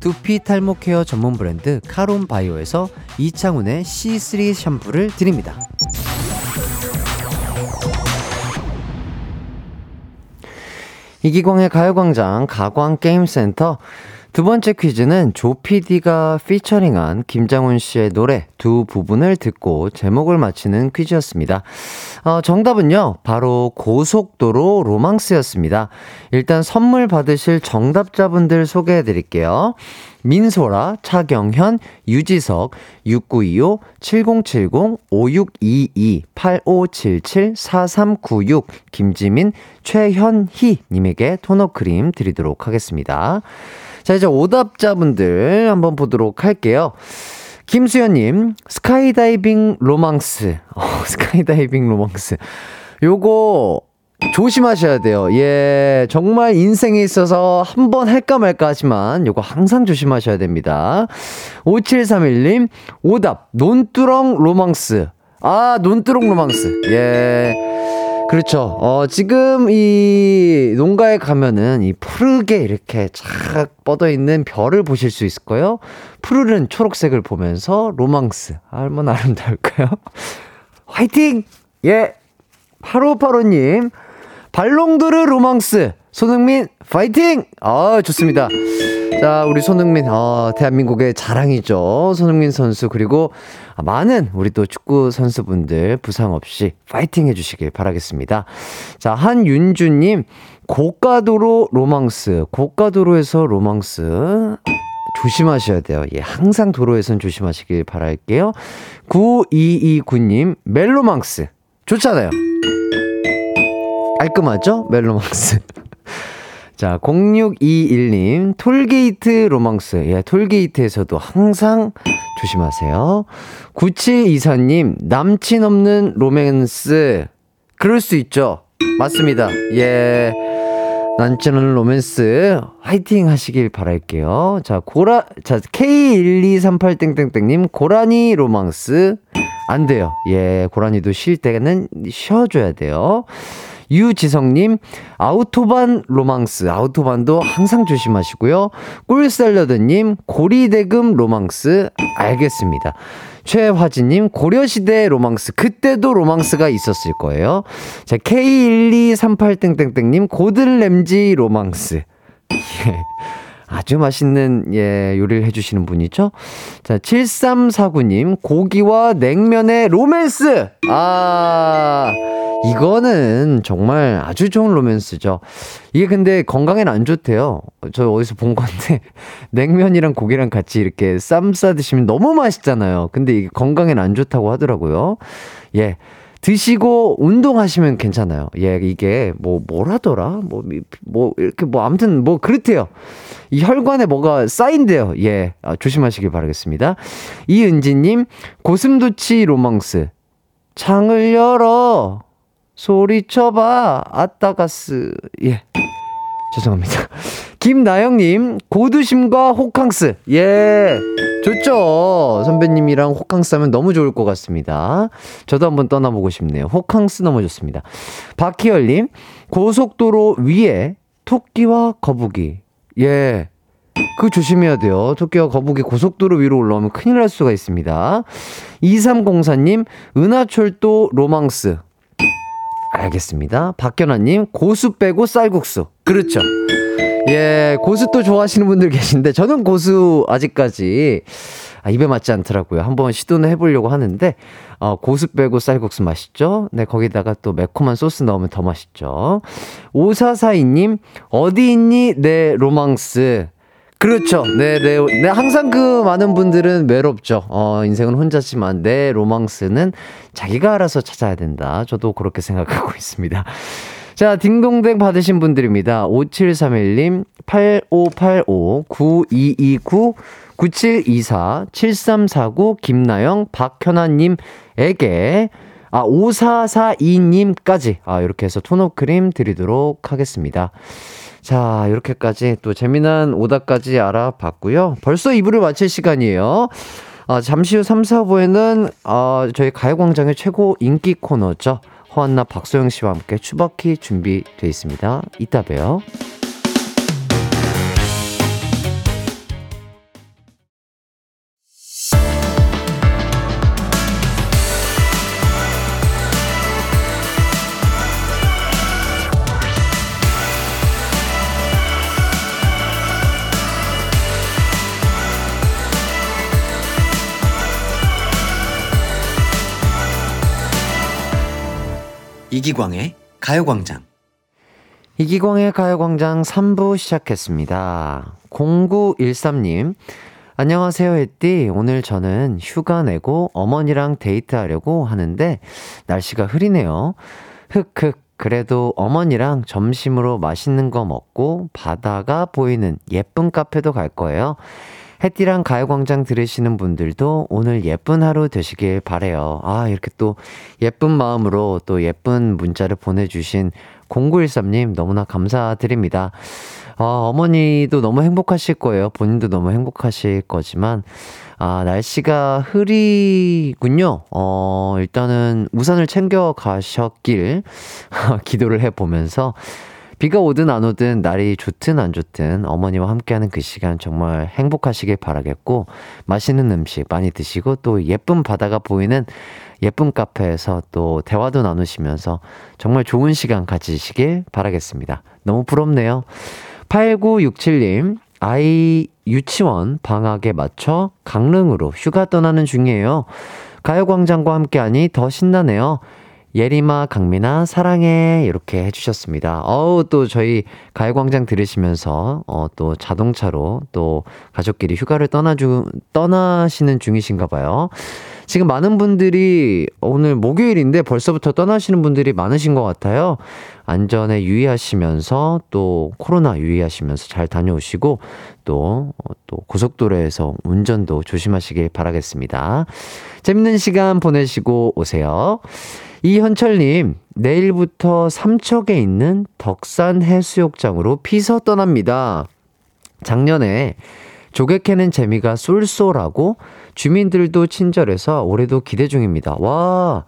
두피 탈모 케어 전문 브랜드 카론 바이오에서 이창훈의 C3 샴푸를 드립니다. 이기광의 가요광장 가광게임센터 두 번째 퀴즈는 조피디가 피처링한 김장훈 씨의 노래 두 부분을 듣고 제목을 맞히는 퀴즈였습니다. 어, 정답은요, 바로 고속도로 로망스였습니다. 일단 선물 받으실 정답자분들 소개해 드릴게요. 민소라, 차경현, 유지석, 6925, 7070, 5622, 8577, 4396, 김지민, 최현희 님에게 토너 크림 드리도록 하겠습니다. 자, 이제 오답자분들 한번 보도록 할게요. 김수현님, 스카이다이빙 로망스. 어, 스카이다이빙 로망스. 요거, 조심하셔야 돼요. 예, 정말 인생에 있어서 한 번 할까 말까 하지만 요거 항상 조심하셔야 됩니다. 5731님, 오답, 논두렁 로망스. 아, 논두렁 로망스. 예. 그렇죠. 어, 지금 이 농가에 가면은 이 푸르게 이렇게 착 뻗어 있는 별을 보실 수 있을 거예요. 푸르른 초록색을 보면서 로망스. 얼마나 아름다울까요? 화이팅! 예! 8585님, 발롱도르 로망스. 손흥민, 파이팅! 아, 좋습니다. 자, 우리 손흥민, 어, 대한민국의 자랑이죠. 손흥민 선수, 그리고 많은 우리 또 축구 선수분들 부상 없이 파이팅 해주시길 바라겠습니다. 자, 한윤주님, 고가도로 로망스. 고가도로에서 로망스. 조심하셔야 돼요. 예, 항상 도로에선 조심하시길 바랄게요. 9229님, 멜로망스. 좋잖아요. 깔끔하죠? 멜로망스. 자, 0621님, 톨게이트 로망스. 예, 톨게이트에서도 항상 조심하세요. 9724님, 남친 없는 로맨스. 그럴 수 있죠. 맞습니다. 예. 남친 없는 로맨스. 화이팅 하시길 바랄게요. 자, 고라, 자, K1238땡땡땡님, 고라니 로망스. 안 돼요. 예, 고라니도 쉴 때는 쉬어줘야 돼요. 유지성님, 아우토반 로망스. 아우토반도 항상 조심하시고요. 꿀샐러드님, 고리대금 로망스. 알겠습니다. 최화진님, 고려시대 로망스. 그때도 로망스가 있었을 거예요. 자, K1238땡땡땡님, 고든램지 로망스. 예. 아주 맛있는, 예, 요리를 해주시는 분이죠. 자, 7349님, 고기와 냉면의 로맨스! 아, 이거는 정말 아주 좋은 로맨스죠. 이게 근데 건강에는 안 좋대요. 저 어디서 본 건데, 냉면이랑 고기랑 같이 이렇게 쌈 싸 드시면 너무 맛있잖아요. 근데 이게 건강에는 안 좋다고 하더라고요. 예. 드시고 운동하시면 괜찮아요. 예, 이게 뭐 뭐라더라? 뭐, 뭐 이렇게 뭐 아무튼 뭐 그렇대요. 이 혈관에 뭐가 쌓인대요. 예, 아, 조심하시길 바라겠습니다. 이은지님, 고슴도치 로망스. 창을 열어. 소리쳐봐. 아따가스. 예. 죄송합니다. 김나영님, 고두심과 호캉스. 예. 좋죠. 선배님이랑 호캉스 하면 너무 좋을 것 같습니다. 저도 한번 떠나보고 싶네요. 호캉스 너무 좋습니다. 박희열님, 고속도로 위에 토끼와 거북이. 예. 그 조심해야 돼요. 토끼와 거북이 고속도로 위로 올라오면 큰일 날 수가 있습니다. 2304님, 은하철도 로망스. 알겠습니다. 박현아님, 고수 빼고 쌀국수. 그렇죠. 예, 고수 또 좋아하시는 분들 계신데, 저는 고수 아직까지 아, 입에 맞지 않더라고요. 한번 시도는 해보려고 하는데, 어, 고수 빼고 쌀국수 맛있죠? 네, 거기다가 또 매콤한 소스 넣으면 더 맛있죠. 5442님, 어디 있니? 내 로망스. 그렇죠. 네, 네. 네, 항상 그 많은 분들은 외롭죠. 어, 인생은 혼자지만 내 로망스는 자기가 알아서 찾아야 된다. 저도 그렇게 생각하고 있습니다. 자, 딩동댕 받으신 분들입니다. 5731님, 8585, 9229, 9724, 7349, 김나영, 박현아님에게, 아, 5442님까지, 아, 이렇게 해서 톤업 크림 드리도록 하겠습니다. 자, 이렇게까지 또 재미난 오다까지 알아봤고요. 벌써 2부를 마칠 시간이에요. 아, 잠시 후 3, 4부에는, 아, 저희 가요광장의 최고 인기 코너죠. 허한나 박소영 씨와 함께 추바키 준비되어 있습니다. 이따 봬요. 이기광의 가요광장. 이기광의 가요광장 3부 시작했습니다. 0913님, 안녕하세요, 햇띠. 오늘 저는 휴가 내고 어머니랑 데이트하려고 하는데, 날씨가 흐리네요. 흑흑. 그래도 어머니랑 점심으로 맛있는 거 먹고 바다가 보이는 예쁜 카페도 갈 거예요. 해띠랑 가요광장 들으시는 분들도 오늘 예쁜 하루 되시길 바래요. 아, 이렇게 또 예쁜 마음으로 또 예쁜 문자를 보내주신 0913님 너무나 감사드립니다. 어, 어머니도 너무 행복하실 거예요. 본인도 너무 행복하실 거지만, 아, 날씨가 흐리군요. 어, 일단은 우산을 챙겨 가셨길 기도를 해보면서 비가 오든 안 오든 날이 좋든 안 좋든 어머니와 함께하는 그 시간 정말 행복하시길 바라겠고 맛있는 음식 많이 드시고 또 예쁜 바다가 보이는 예쁜 카페에서 또 대화도 나누시면서 정말 좋은 시간 가지시길 바라겠습니다. 너무 부럽네요. 8967님, 아이 유치원 방학에 맞춰 강릉으로 휴가 떠나는 중이에요. 가요광장과 함께하니 더 신나네요. 예리마, 강민아, 사랑해. 이렇게 해주셨습니다. 어우, 또 저희 가요광장 들으시면서, 어, 또 자동차로 또 가족끼리 휴가를 떠나주, 떠나시는 중이신가 봐요. 지금 많은 분들이 오늘 목요일인데 벌써부터 떠나시는 분들이 많으신 것 같아요. 안전에 유의하시면서 또 코로나 유의하시면서 잘 다녀오시고 또, 어, 또 고속도로에서 운전도 조심하시길 바라겠습니다. 재밌는 시간 보내시고 오세요. 이현철님, 내일부터 삼척에 있는 덕산 해수욕장으로 피서 떠납니다. 작년에 조개 캐는 재미가 쏠쏠하고 주민들도 친절해서 올해도 기대 중입니다. 와,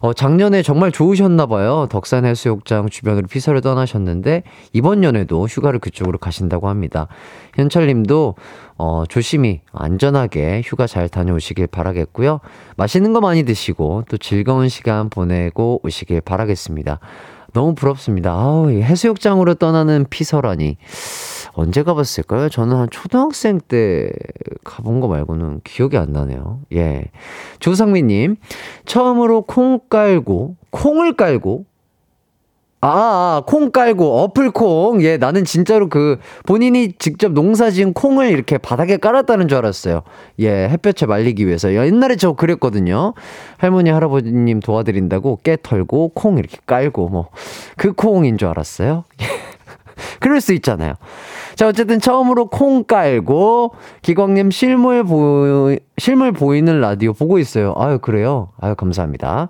어, 작년에 정말 좋으셨나봐요. 덕산 해수욕장 주변으로 피서를 떠나셨는데, 이번 연에도 휴가를 그쪽으로 가신다고 합니다. 현철 님도, 어, 조심히, 안전하게 휴가 잘 다녀오시길 바라겠고요. 맛있는 거 많이 드시고, 또 즐거운 시간 보내고 오시길 바라겠습니다. 너무 부럽습니다. 아우, 해수욕장으로 떠나는 피서라니. 언제 가봤을까요? 저는 한 초등학생 때 가본 거 말고는 기억이 안 나네요. 예. 조상민님, 처음으로 콩 깔고, 콩을 깔고, 아, 아, 콩 깔고, 어플콩. 예, 나는 진짜로 그, 본인이 직접 농사 지은 콩을 이렇게 바닥에 깔았다는 줄 알았어요. 예, 햇볕에 말리기 위해서. 옛날에 저 그랬거든요. 할머니, 할아버님 도와드린다고 깨 털고, 콩 이렇게 깔고, 뭐, 그 콩인 줄 알았어요. 그럴 수 있잖아요. 자, 어쨌든 처음으로 콩 깔고, 기광님 실물 보, 실물 보이는 라디오 보고 있어요. 아유, 그래요? 아유, 감사합니다.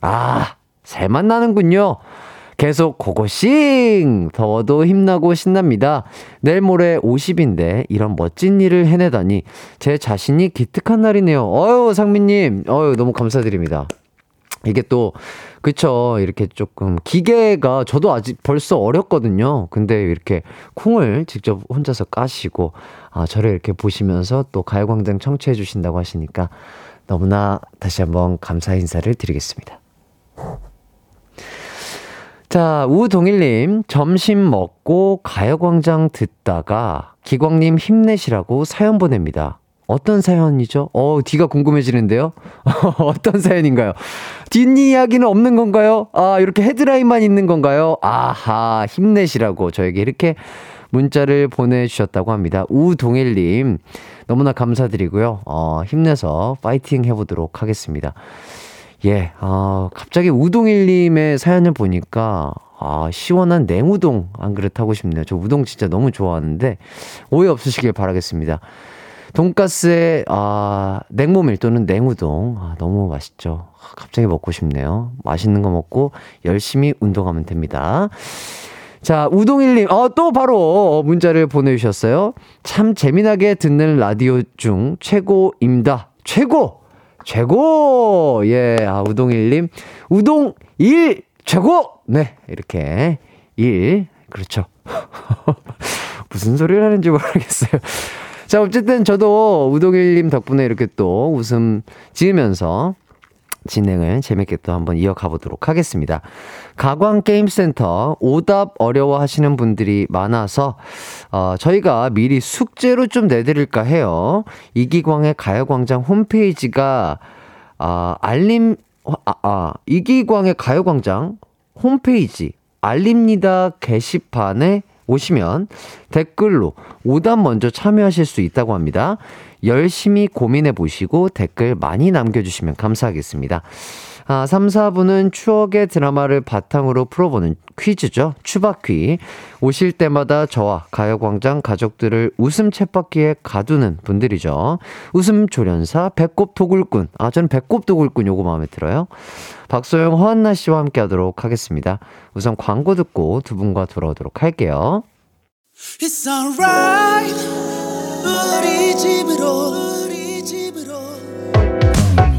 아, 살만 나는군요. 계속 고고싱! 더워도 힘나고 신납니다. 내일 모레 50인데 이런 멋진 일을 해내다니 제 자신이 기특한 날이네요. 어유 상민님, 어유 너무 감사드립니다. 이게 또, 그쵸. 이렇게 조금, 기계가 저도 아직 벌써 어렸거든요. 근데 이렇게 콩을 직접 혼자서 까시고, 아, 저를 이렇게 보시면서 또 가요광장 청취해 주신다고 하시니까 너무나 다시 한번 감사 인사를 드리겠습니다. 자, 우동일님, 점심 먹고 가요광장 듣다가 기광님 힘내시라고 사연 보냅니다. 어떤 사연이죠? 어, 뒤가 궁금해지는데요? 어떤 사연인가요? 뒷이야기는 없는 건가요? 아, 이렇게 헤드라인만 있는 건가요? 아하, 힘내시라고 저에게 이렇게 문자를 보내주셨다고 합니다. 우동일님, 너무나 감사드리고요. 어, 힘내서 파이팅 해보도록 하겠습니다. 예, 아, 갑자기 우동일님의 사연을 보니까, 아, 시원한 냉우동 안 그릇 하고 싶네요. 저 우동 진짜 너무 좋아하는데, 오해 없으시길 바라겠습니다. 돈가스에, 아, 냉모밀 또는 냉우동. 아, 너무 맛있죠. 아, 갑자기 먹고 싶네요. 맛있는 거 먹고 열심히 운동하면 됩니다. 자, 우동일님, 어, 또 바로 문자를 보내주셨어요. 참 재미나게 듣는 라디오 중 최고입니다. 최고! 최고! 예, 아, 우동일님. 우동 1 최고! 네, 이렇게 1. 그렇죠. 무슨 소리를 하는지 모르겠어요. 자, 어쨌든 저도 우동일님 덕분에 이렇게 또 웃음 지으면서 진행을 재밌게 또 한번 이어가 보도록 하겠습니다. 가광게임센터 오답 어려워 하시는 분들이 많아서 어, 저희가 미리 숙제로 좀 내드릴까 해요. 이기광의 가요광장 홈페이지가 아, 알림 아, 아 이기광의 가요광장 홈페이지 알립니다 게시판에 오시면 댓글로 오답 먼저 참여하실 수 있다고 합니다. 열심히 고민해 보시고 댓글 많이 남겨주시면 감사하겠습니다. 아, 3, 4부는 추억의 드라마를 바탕으로 풀어보는 퀴즈죠. 추바퀴. 오실 때마다 저와 가요광장 가족들을 웃음 챗바퀴에 가두는 분들이죠. 웃음 조련사, 배꼽 도굴꾼. 아, 저는 배꼽 도굴꾼 요거 마음에 들어요. 박소영, 허한나 씨와 함께 하도록 하겠습니다. 우선 광고 듣고 두 분과 돌아오도록 할게요. It's alright 우리 집으로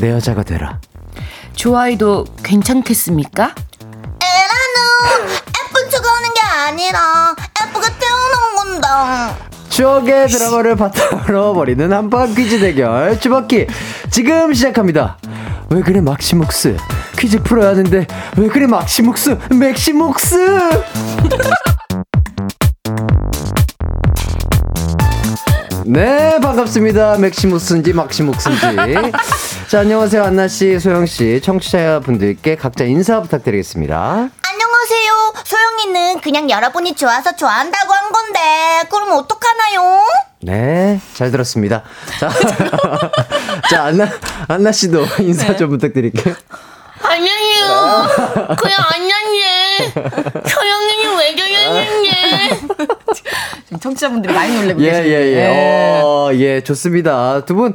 내 여자가 되라. 좋아해도 괜찮겠습니까? 에라는 예쁜 척 하는 게 아니라 예쁘게 태어난 거다. 추억의 드라마를 바탕으로 벌이는 한판 퀴즈 대결 추바퀴 지금 시작합니다. 왜 그래 막시무스 퀴즈 풀어야 하는데 왜 그래 막시무스 막시무스 네 반갑습니다 맥시무스인지 막시묵스인지 자 안녕하세요 안나 씨 소영 씨 청취자분들께 각자 인사 부탁드리겠습니다 안녕하세요. 소영이는 그냥 여러분이 좋아서 좋아한다고 한 건데 그럼 어떡하나요? 네, 잘 들었습니다. 자, 자 안나 안나 씨도 인사 좀 부탁드릴게요. 안녕해요. 그냥 안녕해. 소영이는 왜 저러는데? 지금 청취자분들이 많이 놀래고 예, 계시네요. 예, 예. 어, 예, 좋습니다. 두 분,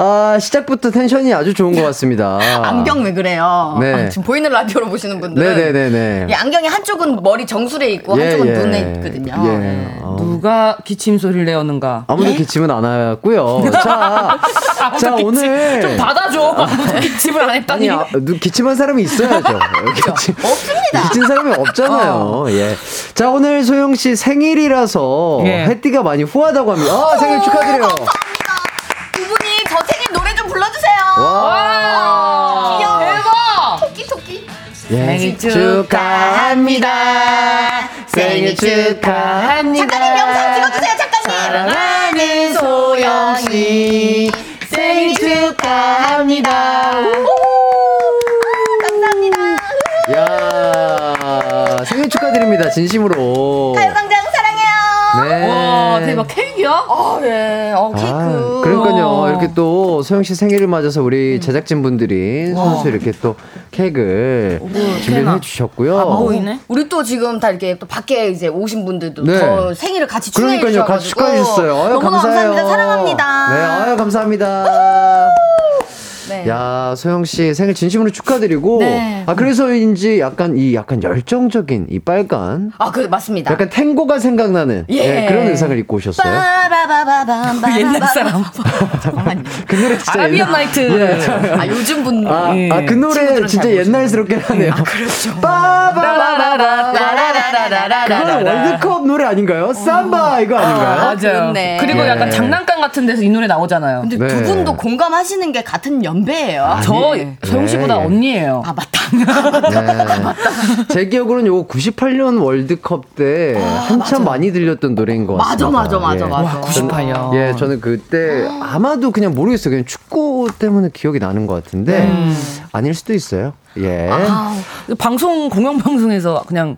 아, 시작부터 텐션이 아주 좋은 것 같습니다. 안경 왜 그래요? 네. 아, 지금 보이는 라디오로 보시는 분들은 네네네네. 이 안경이 한쪽은 머리 정수리에 있고 예, 한쪽은 예. 눈에 있거든요. 예. 네. 어, 누가 기침 소리를 내었는가? 아무도 기침은 안 하였고요. 자, 자, 오늘. 좀 받아줘. 아무도 기침을 안 했다니. 아니, 아, 누, 기침한 사람이 있어야죠. 기침, 없습니다. 기침 사람이 없잖아요. 예. 자, 오늘 소영 씨 생일이라서 예. 햇띠가 많이 후하다고 합니다. 아, 생일 축하드려요. 생일 축하합니다. 생일 축하합니다. 작가님 영상 찍어주세요, 작가님. 사랑하는 소영 씨 생일 축하합니다. 감사합니다. 야 생일 축하드립니다. 진심으로. 가요광장 사랑해요. 네. 와 대박 케이크야? 아, 네. 어, 케이크. 아, 그러니까요. 이렇게 또 소영 씨 생일을 맞아서 음. 우리 제작진 분들이 손수 이렇게 또 케이크를 준비를 해주셨고요. 아, 보이네. 우리 또 지금 다 이렇게 또 밖에 이제 오신 분들도 네. 더 생일을 같이 축하해 그러니까요. 주셔가지고 같이 축하해 주셨어요. 아유, 너무 감사해요. 감사합니다. 사랑합니다. 네, 아유, 감사합니다. 네. 네. 야, 소영 씨 생일 진심으로 축하드리고. 네. 아, 그래서인지 약간 이 약간 열정적인 이 빨간. 아, 그 맞습니다. 약간 탱고가 생각나는 예. 예, 그런 의상을 입고 오셨어요. 빠바바바밤 옛날 사람. 그 노래 진짜 아라비안 옛날- 나이트. 아 요즘 분 아, 예. 아, 그 노래 진짜. 옛날스럽게 하네요. 그렇죠. 빠바바바바. 그건 월드컵 노래 아닌가요? 삼바 이거 아닌가요? 맞아요. 그렇네. 그리고 예. 약간 장난감 같은 데서 이 노래 나오잖아요. 근데 네. 두 분도 공감하시는 게 같은 연 배예요. 저 소영 씨보다 예. 언니예요. 아 맞다. 네. 제 기억으로는 요거 98년 월드컵 때 한참 많이 들렸던 노래인 것 맞아, 같습니다. 맞아, 맞아, 예. 맞아. 와, 98년. 예, 저는 그때 아마도 그냥 모르겠어요. 그냥 축구 때문에 기억이 나는 것 같은데 음. 아닐 수도 있어요. 예. 방송 공영 방송에서 그냥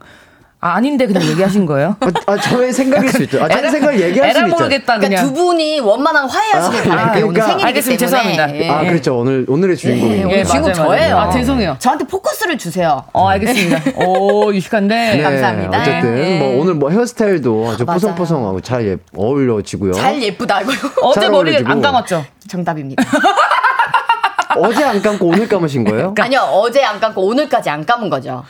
아, 아닌데 그냥 얘기하신 거예요? 아, 저의 생각일 수 있죠. 아, 자기 생각을 얘기할 수 있죠. 모르겠다 그러니까 그냥. 두 분이 원만한 화해하시길 아, 바랄게요. 오늘 그러니까. 생일이기 알겠습니다. 때문에. 죄송합니다. 예. 아, 그렇죠. 오늘 오늘의 주인공이에요. 오늘 주인공 맞아요, 저예요. 맞아요. 아, 죄송해요. 저한테 포커스를 주세요. 어 알겠습니다. 오 유식한데. 네, 감사합니다. 어쨌든 예. 뭐 오늘 뭐 헤어스타일도 아주. 뽀송뽀송하고 잘 예- 어울려지고요. 잘 예쁘다고요. 어제 어울려지고. 안 감았죠? 정답입니다. 어제 안 감고 오늘 감으신 거예요? 아니요 어제 안 감고 오늘까지 안 감은 거죠.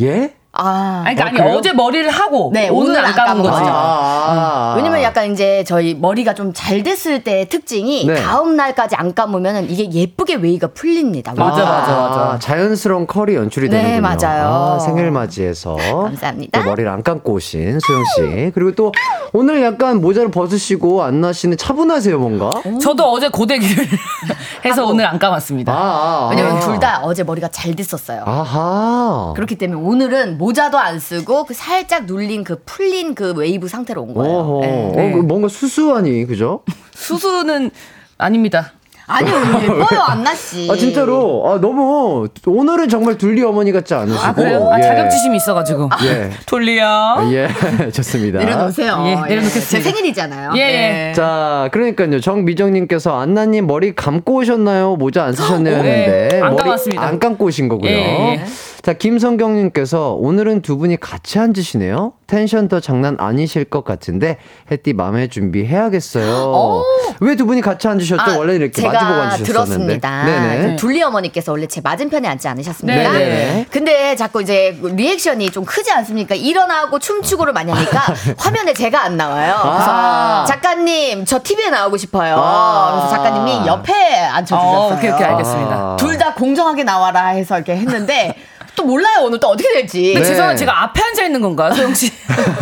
예? 아. 아니, 그러니까 아, 아니 그래요? 어제 머리를 하고 네, 오늘 오늘 안안 감은 거죠. 거죠. 아, 왜냐면 약간 이제 저희 머리가 좀 잘 됐을 때 특징이 네. 다음 날까지 안 감으면 이게 예쁘게 웨이가 풀립니다. 맞아, 웨이가. 맞아, 맞아. 자연스러운 컬이 연출이 네, 되는군요. 맞아요. 아, 생일 맞이해서 감사합니다. 또 머리를 안 감고 오신 소영 씨. 그리고 또 오늘 약간 모자를 벗으시고 안나 씨는 차분하세요, 뭔가? 저도 어제 고데기를 해서 오늘 안 감았습니다. 아, 아, 왜냐면 아. 둘다 어제 머리가 잘 됐었어요. 아하. 그렇기 때문에 오늘은 모자도 안 쓰고 그 살짝 눌린 그 풀린 그 웨이브 상태로 온 거예요. 어허. 네. 어, 그 뭔가 수수하니, 그죠? 수수는 아닙니다. 아니요 예뻐요 안나 씨. 아, 진짜로. 아, 너무, 오늘은 정말 둘리 어머니 같지 않으시고. 아 그래요? 아 예. 자격지심이 있어가지고. 예. 둘리야. 아, 예, 좋습니다. 내려놓으세요. 예, 예, 내려놓겠습니다. 제 생일이잖아요. 예, 예. 네. 자, 그러니까요. 정미정님께서 안나님 머리 감고 오셨나요? 모자 안 쓰셨나요? 오, 했는데 네, 안 머리 감았습니다. 안 감고 오신 거고요. 자, 김성경님께서 오늘은 두 분이 같이 앉으시네요. 텐션 더 장난 아니실 것 같은데 햇띠 맘에 준비해야겠어요. 왜 두 분이 같이 앉으셨죠? 아, 원래 이렇게 마주보고 앉으셨었는데. 들었습니다. 네네. 둘리 어머니께서 원래 제 맞은편에 앉지 않으셨습니까? 네네. 근데 자꾸 이제 리액션이 좀 크지 않습니까? 일어나고 춤추고를 많이 하니까 화면에 제가 안 나와요. 그래서 아. 작가님 저 TV에 나오고 싶어요. 아. 그래서 작가님이 옆에 앉혀주셨어요. 어, 오케이, 오케이, 알겠습니다. 아. 둘다 공정하게 나와라 해서 이렇게 했는데 또 몰라요 오늘 또 어떻게 될지. 네. 죄송한 제가 앞에 앉아 있는 건가요, 소영 씨?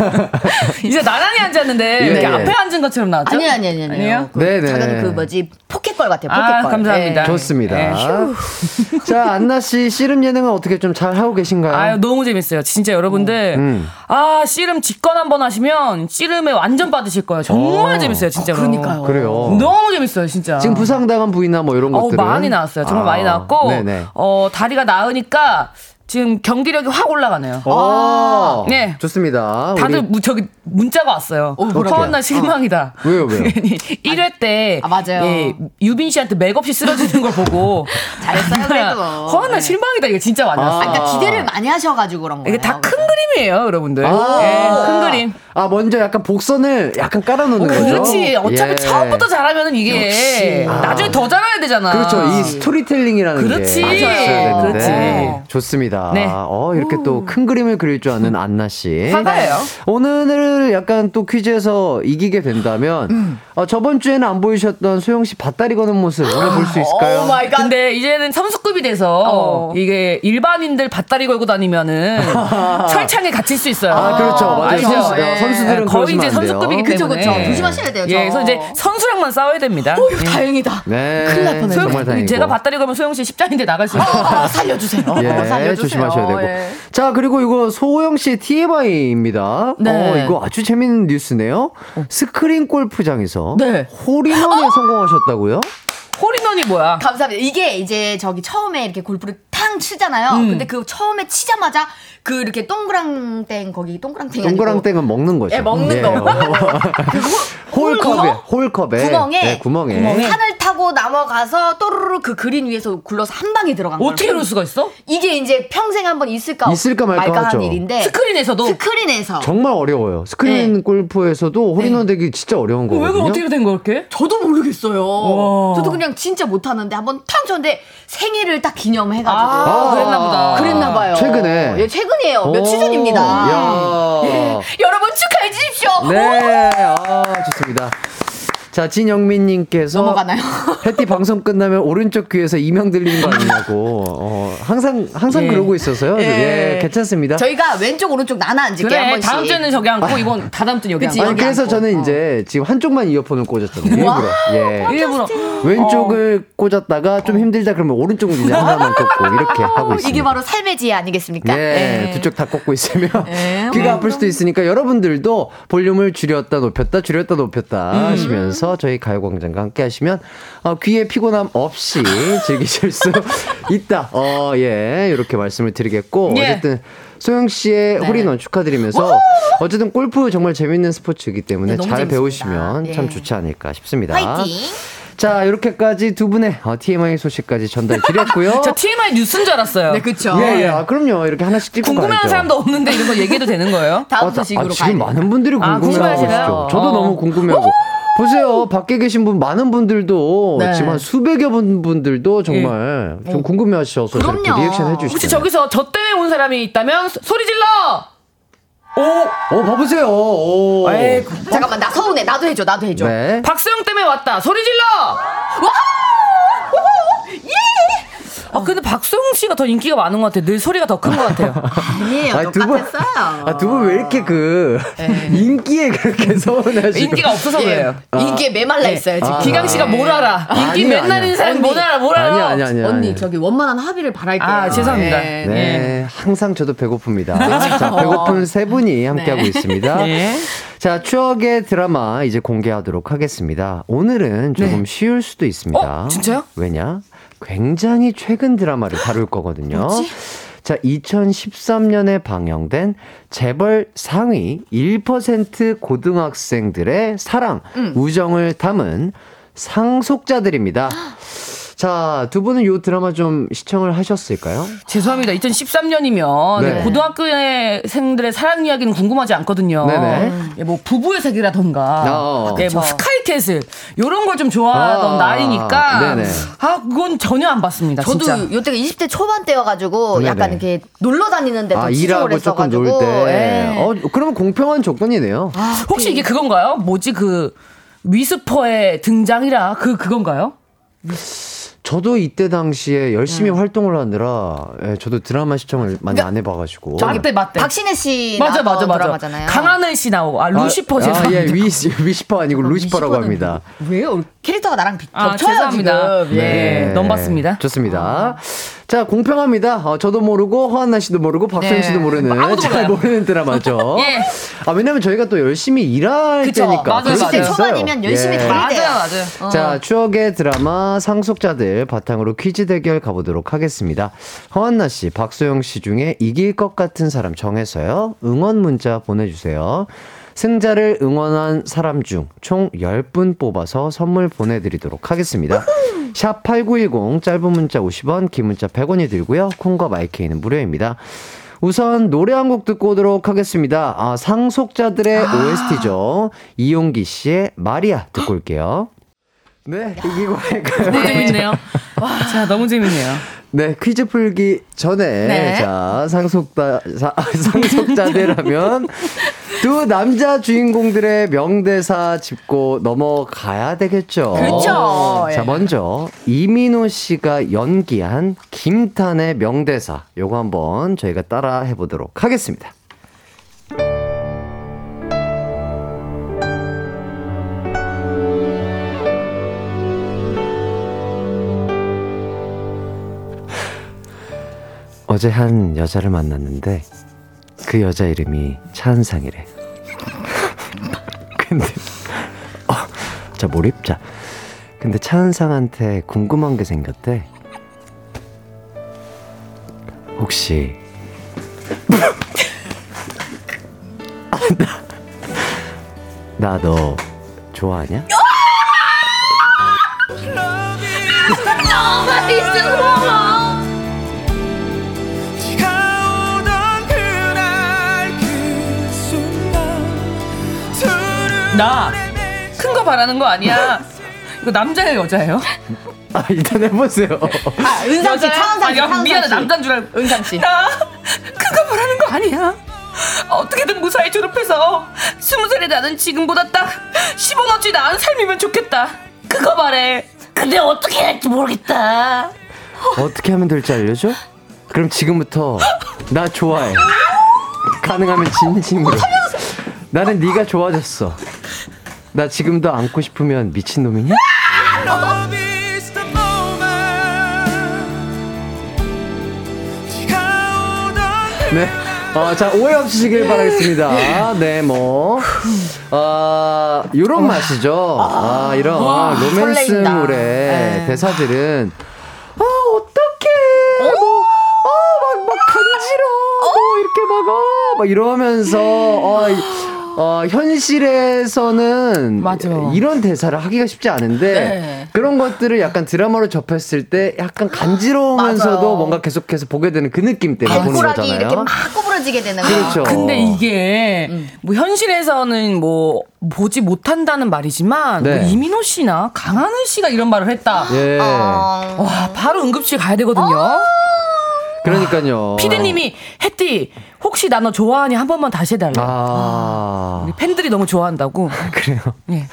이제 나란히 앉았는데 예, 이렇게 예. 앞에 앉은 것처럼 나왔죠? 아니 아니 아니 아니요. 그 네네. 작가님 그 뭐지 포켓걸 같아요. 아, 포켓걸. 감사합니다. 예. 좋습니다. 예. 자, 안나 씨 씨름 예능은 어떻게 좀 잘 하고 계신가요? 아유 너무 재밌어요. 진짜 여러분들 음. 아 씨름 직관 한번 하시면 씨름에 완전 빠지실 거예요. 정말 어. 재밌어요, 진짜로. 그러니까요. 그래요. 너무 재밌어요, 진짜. 지금 부상당한 부위나 뭐 이런 어 것들은 많이 나왔어요. 정말 아, 많이 나왔고 네네. 어 다리가 나으니까 지금 경기력이 확 이러네요. 아, 네. 좋습니다. 다들 우리- 무, 저기 문자가 왔어요. 허한나 실망이다. 왜요, 왜요? 1회 때 아, 맞아요. 예, 유빈 씨한테 맥없이 쓰러지는 걸 보고 잘했어요 그래도. 허한나 네. 실망이다. 이거 진짜 많이 아. 왔어요. 아, 그러니까 기대를 많이 하셔가지고 그런 거예요. 이게 다 큰 그림이에요, 여러분들. 아. 예, 큰 그림. 아, 먼저 약간 복선을 약간 깔아놓는 거죠. 그렇지. 어차피 예. 처음부터 잘하면은 이게 역시. 나중에 더 잘해야 되잖아. 그렇죠. 이 스토리텔링이라는 그렇지. 게 되는데. 그렇지. 좋습니다. 네. 어, 이렇게 또 큰 그림을 그릴 줄 아는 안나 씨. 화가예요. 오늘 약간 또 퀴즈에서 이기게 된다면 음. 어, 저번 주에는 안 보이셨던 소영 씨 밭다리 거는 모습 오늘 볼 수 있을까요? Oh my God. 근데 이제는 선수급이 돼서 어. 이게 일반인들 밭다리 걸고 다니면은 철창에 갇힐 수 있어요. 아, 그렇죠. 맞아요. 선수, 예. 선수들은 거의 이제. 선수급이기 그쵸, 때문에. 그쵸. 조심하셔야 돼요, 예, 저. 그래서 이제 선수랑만 싸워야 됩니다. 어휴, 예. 다행이다. 네. 큰일 날 뻔했네. 정말 다행이고. 제가 밭다리 걸면 소영 씨 십자인대 나갈 수 있어요. 아, 살려주세요. 예, 어, 살려주세요. 조심하셔야 되고. 예. 자, 그리고 이거 소영 씨 TMI입니다. 네. 어, 이거 아주 재밌는 뉴스네요. 스크린 골프장에서 네. 홀인원에 성공하셨다고요? 홀인원이 뭐야? 감사합니다. 이게 이제 저기 처음에 이렇게 골프를 탕 치잖아요. 음. 근데 그 처음에 치자마자 그 이렇게 동그랑땡 거기 동그랑땡이 아니고 동그랑땡은 먹는 거죠. 예, 먹는 거. 그 홀- 홀컵에? 홀컵에. 구멍에, 네, 구멍에. 산을 타고 넘어가서 또르르 그 그린 위에서 굴러서 한 방에 들어간 거예요. 어떻게 이럴 수가 있어? 이게 이제 평생 한번 있을까 있을까 말까 하죠. 한 일인데 스크린에서도 스크린에서 정말 어려워요. 스크린 네. 골프에서도 홀인원 되기 진짜 어려운 왜 거거든요. 그 어떻게 된 거야 이렇게? 저도 모르겠어요. 와. 저도 그냥 진짜 못 하는데 한번 탕 쳤는데 생일을 딱 기념해가지고 아, 그랬나 보다. 그랬나 봐요. 최근에? 예, 최근 이에요. 오, 며칠 전입니다. 야. 예. 여러분 축하해 주십시오. 네, 아, 좋습니다. 자, 진영민님께서 넘어가나요? 해티 방송 끝나면 오른쪽 귀에서 이명 들리는 거 아니냐고. 어, 항상 항상 예. 그러고 있었어요. 예, 예. 괜찮습니다. 저희가 왼쪽 오른쪽 나눠 앉을게요. 한 그래 번씩. 다음 주에는 저기 앉고 이번 다다음 주는 여기 그치, 앉고. 아니 그래서 앉고. 저는 어. 이제 지금 한쪽만 이어폰을 꽂았잖아요. 일부러. 예. 일부러 왼쪽을 꽂았다가 좀 힘들다 그러면 오른쪽을 이제 하나만 꽂고 이렇게 하고 있습니다. 이게 바로 삶의 지혜 아니겠습니까? 네, 예. 두쪽 다 꽂고 있으면 예. 귀가 아플 수도 있으니까 여러분들도 볼륨을 줄였다 높였다 줄였다 높였다 음. 하시면서 저희 가요광장과 함께 하시면 어, 귀에 피곤함 없이 즐기실 수 있다. 어, 예, 이렇게 말씀을 드리겠고 예. 어쨌든 소영 씨의 네. 홀인원 축하드리면서 어쨌든 골프 정말 재밌는 스포츠이기 때문에 네, 잘 재밌습니다. 배우시면 참 예. 좋지 않을까 싶습니다. 화이팅! 자, 이렇게까지 두 분의 어, TMI 소식까지 전달 드렸고요. 저 TMI 뉴스인 줄 알았어요. 네, 그쵸. 예, 예. 아, 그럼요. 이렇게 하나씩 찍고 궁금해하는 가야죠. 사람도 없는데 이런 거 얘기해도 되는 거예요? 다음 아, 다- 소식으로 아, 지금. 많은 분들이 아, 궁금해하시나요? 계시죠. 저도 어. 너무 궁금해하고. 보세요. 밖에 계신 분 많은 분들도 네. 한 수백여 분 분들도 정말 좀 궁금해 하셔서 저렇게 그럼요. 리액션 해 주시죠. 혹시 저기서 저 때문에 온 사람이 있다면 소- 소리 질러! 어, 봐보세요. 오. 에이, 잠깐만 나 서운해. 나도 해줘. 나도 해줘. 네. 박수영 때문에 왔다. 소리 질러! 아, 근데 박수영 씨가 더 인기가 많은 것 같아요. 늘 소리가 더 큰 것 같아요. 아니에요. 아니, 분- 똑같았어요. 아, 두 분 왜 이렇게 그 인기에 그렇게 서운하시고 인기가 없어서 그래요. 예. 인기에 메말라 있어요 지금. 아. 기강 씨가 뭘 알아? 인기 아니야, 맨날 아니야. 있는 사람이 언니. 뭘 알아? 뭘 알아? 아니 아니 아니 언니 저기 원만한 합의를 바랄게요. 아, 죄송합니다. 네. 네, 항상 저도 배고픕니다. 자, 배고픈 세 분이 함께하고 네. 있습니다. 네. 자, 추억의 드라마 이제 공개하도록 하겠습니다. 오늘은 조금 쉬울 수도 있습니다. 어, 진짜요? 왜냐? 굉장히 최근 드라마를 다룰 거거든요. 자, 2013년에 방영된 재벌 상위 1% 고등학생들의 사랑, 우정을 담은 상속자들입니다. 자, 두 분은 이 드라마 좀 시청을 하셨을까요? 죄송합니다. 2013년이면 네. 고등학교생들의 사랑 이야기는 궁금하지 않거든요. 네네. 예, 뭐 부부의 세계라던가, 어. 예, 뭐. 스카이캐슬 이런 걸 좀 좋아하던 아, 나이니까, 네네. 아 그건 전혀 안 봤습니다. 저도 진짜. 요때가 20대 초반 때여가지고 네네. 약간 이렇게 놀러 다니는데 더 아, 일하고 조금 했어가지고. 놀 때. 예. 어, 그러면 공평한 조건이네요. 혹시 이게 그건가요? 뭐지 그 위스퍼의 등장이라 그 그건가요? 저도 이때 당시에 열심히 활동을 하느라 예, 저도 드라마 시청을 많이 안 해봐가지고. 맞대 맞대. 박신혜 씨 맞아 맞아 맞아. 드라마잖아요. 강하늘 씨 나오고 아 루시퍼 아, 죄송합니다. 아, 예, 위, 위시퍼 아니고 루시퍼라고 루시퍼는 합니다. 왜요? 캐릭터가 나랑 비, 아, 겹쳐요 죄송합니다. 지금. 예. 네. 넘봤습니다. 좋습니다. 자, 공평합니다. 어, 저도 모르고, 허한나 씨도 모르고, 박소영 네. 씨도 모르는, 잘 몰라요. 모르는 드라마죠. 예. 아, 왜냐면 저희가 또 열심히 일할 그쵸. 때니까. 맞아요, 맞아요. 초반이면 열심히 예. 때요. 맞아요 맞아요. 어. 자, 추억의 드라마 상속자들 바탕으로 퀴즈 대결 가보도록 하겠습니다. 허한나 씨, 박소영 씨 중에 이길 것 같은 사람 정해서요. 응원 문자 보내주세요. 승자를 응원한 사람 중 총 10분 뽑아서 선물 보내드리도록 하겠습니다. 샵 8910 짧은 문자 50원, 긴 문자 100원이 들고요. 콩과 마이케이는 무료입니다. 우선 노래 한 곡 듣고 오도록 하겠습니다. 아, 상속자들의 OST죠. 이용기 씨의 마리아 듣고 올게요. 네, 이기고 할까요? 너무 재밌네요. 자 너무 재밌네요. 네, 퀴즈 풀기 전에 네. 자 상속자 사, 상속자들하면 두 남자 주인공들의 명대사 짚고 넘어가야 되겠죠. 그렇죠. 자 예. 먼저 이민호 씨가 연기한 김탄의 명대사 요거 한번 저희가 따라 해 보도록 하겠습니다. 어제 한 여자를 만났는데 그 여자 이름이 차은상이래. 근데 어, 자 몰입 자. 근데 차은상한테 궁금한 게 생겼대. 혹시 나 너 좋아하냐? 나 큰 거 바라는 거 아니야. 이거 남자예요, 여자예요? 아, 일단 해보세요. 아, 은상 씨, 여자야? 차은상 씨, 아, 야, 차은상 미안해, 씨. 남자인 줄 알고. 은상 씨. 나 큰 거 바라는 거 아니야. 어떻게든 무사히 졸업해서 스무 살이 나는 지금보다 딱 10원어치 나은 삶이면 좋겠다. 그거 바래. 근데 어떻게 해야 할지 모르겠다. 어떻게 하면 될지 알려줘? 그럼 지금부터 나 좋아해. 가능하면 진심으로. 나는 네가 좋아졌어. 나 지금도 안고 싶으면 미친 놈이냐? Love is the moment. 네가 오던 네. 어, 자, 오해 없으시길 바라겠습니다. 네, 뭐. 아, 요런 맛이죠. 아, 이런 아, 로맨스물의 네. 대사들은. 아, 어떡해. 뭐, 아, 막, 막 간지러워. 뭐, 이렇게 막, 어, 막 이러면서, 어, 이- 어, 현실에서는 맞아. 이런 대사를 하기가 쉽지 않은데 네. 그런 것들을 약간 드라마로 접했을 때 약간 간지러우면서도. 뭔가 계속해서 보게 되는 그 느낌 때문에 보는 거잖아요. 이렇게 막 구부러지게 되는 거. 그렇죠. 근데 이게 뭐 현실에서는 뭐 보지 못한다는 말이지만 네. 뭐 이민호 씨나 강하늘 씨가 이런 말을 했다. 예. 어. 와 바로 응급실 가야 되거든요. 그러니까요. 피디님이 혜띠 혹시 나 너 좋아하니 한 번만 다시 해달래. 아, 우리 팬들이 너무 좋아한다고. 그래요. 예.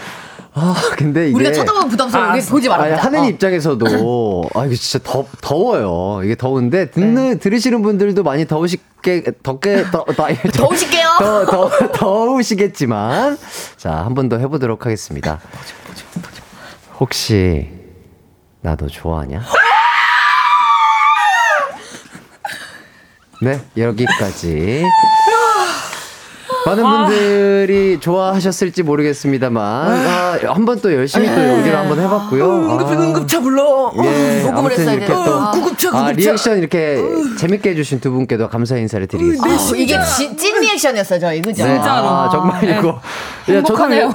아, 근데 이게 우리가 쳐다보면 부담스러워. 우리 보지 말아보자. 하는 어. 입장에서도 아 이게 진짜 더 더워요. 이게 더운데 듣는 들으시는 분들도 많이 더우시게 덥게 더, 더, 더우실게요. 더, 더 더우시겠지만 자 한 번 더 해보도록 하겠습니다. 혹시 나너 좋아하냐? 네 여기까지. 많은 분들이 좋아하셨을지 모르겠습니다만 아, 한번 또 열심히 또 연기를 한번 해봤고요. 응급 아. 응급차 불러. 예, 녹음을 아무튼 했어야 이렇게. 또 아. 구급차 아, 구급차. 리액션 이렇게 재밌게 해주신 두 분께도 감사 인사를 드리겠습니다. 어, 이게 진, 찐 리액션이었어요, 저희. 그죠? 네, 진짜로. 아, 정말 네. 이거. 행복하네요.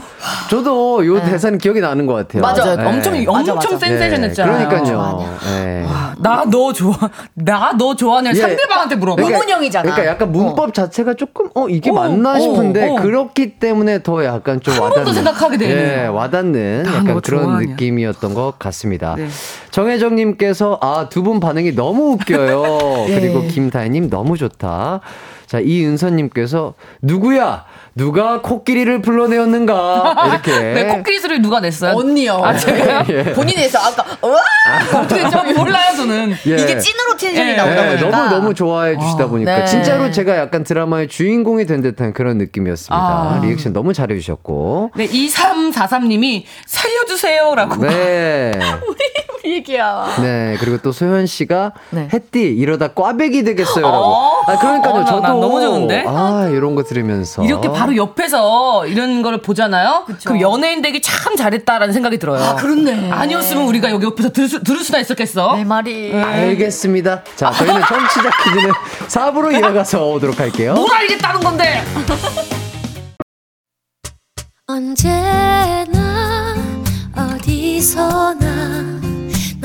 저도, 저도 요 대사는 기억이 나는 것 같아요. 맞아. 네. 엄청 맞아, 엄청 맞아. 센세이션했잖아요. 그러니까요. 네. 나너 좋아. 나 너 좋아하냐 예. 상대방한테 물어봐. 그러니까- 의문형이잖아. 그러니까 약간 문법 자체가 조금 어 이게 어, 맞나 어, 싶은데 어. 그렇기 때문에 더 약간 좀한 와닿는 생각하게 되는. 예, 와닿는 나 약간 너 그런 좋아하냐. 느낌이었던 것 같습니다. 네. 정혜정님께서 아 두 분 반응이 너무 웃겨요. 예. 그리고 김다혜님 너무 좋다. 자 이은서님께서 누구야? 누가 코끼리를 불러내었는가? 이렇게. 네, 코끼리 소리 누가 냈어요? 언니요. 아, 제가요? 예. 본인이 해서 아까, 우와! 어떻게 좀 몰라요, 저는. 예. 이게 찐으로 텐션이 예. 나오다 네, 보니까. 너무 너무 좋아해 주시다 보니까 네. 진짜로 제가 약간 드라마의 주인공이 된 듯한 그런 느낌이었습니다. 아. 리액션 너무 잘해 주셨고. 네, 2343님이 살려주세요라고. 네. 우리 얘기야. 네, 그리고 또 소현 씨가 네. 햇띠 이러다 꽈배기 되겠어요라고. 어? 아, 그러니까요. 어, 나- 저도 난 너무 좋은데? 아, 이런 거 들으면서 이렇게 바로 옆에서 이런 거를 보잖아요. 그럼 연예인 되기 참 잘했다라는 생각이 들어요. 아, 그렇네. 아니었으면 우리가 여기 옆에서 들을, 수, 들을 수나 있었겠어. 내 말이. 알겠습니다. 자, 저희는 청취자 퀴즈는 4부로 이어가서 오도록 할게요. 뭘 알겠다는 건데? 언제나 어디서나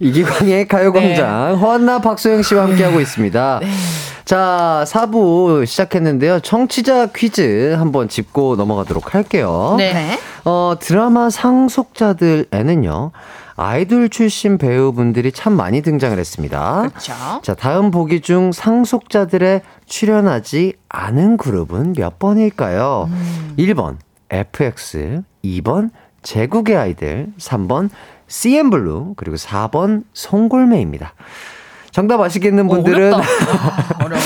이기광의 가요광장 허한나 박소영 씨와 함께하고 있습니다. 자, 4부 시작했는데요. 청취자 퀴즈 한번 짚고 넘어가도록 할게요. 네. 어, 드라마 상속자들에는요. 아이돌 출신 배우분들이 참 많이 등장을 했습니다. 그렇죠. 자, 다음 보기 중 상속자들의 출연하지 않은 그룹은 몇 번일까요? 1번 FX, 2번 제국의 아이들, 3번 CN블루, 그리고 4번 송골매입니다. 정답 아시겠는 분들은 어렵다. 어려워.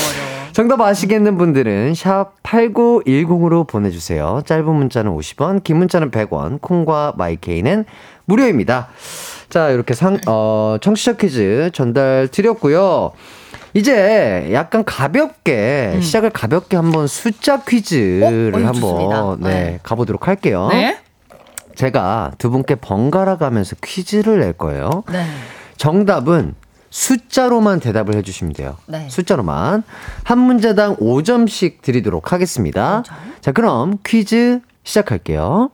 정답 아시겠는 분들은 샵 8910으로 보내주세요. 짧은 문자는 50원, 긴 문자는 100원, 콩과 마이케이는 무료입니다. 자, 이렇게 상, 어, 청취자 퀴즈 전달 드렸고요. 이제 약간 가볍게 시작을 가볍게 한번 숫자 퀴즈를 어, 한번 좋습니다. 네, 네. 가보도록 할게요. 네. 제가 두 분께 번갈아 가면서 퀴즈를 낼 거예요. 네. 정답은 숫자로만 대답을 해주시면 돼요. 네. 숫자로만. 한 문제당 5점씩 드리도록 하겠습니다. 자, 그럼 퀴즈 시작할게요.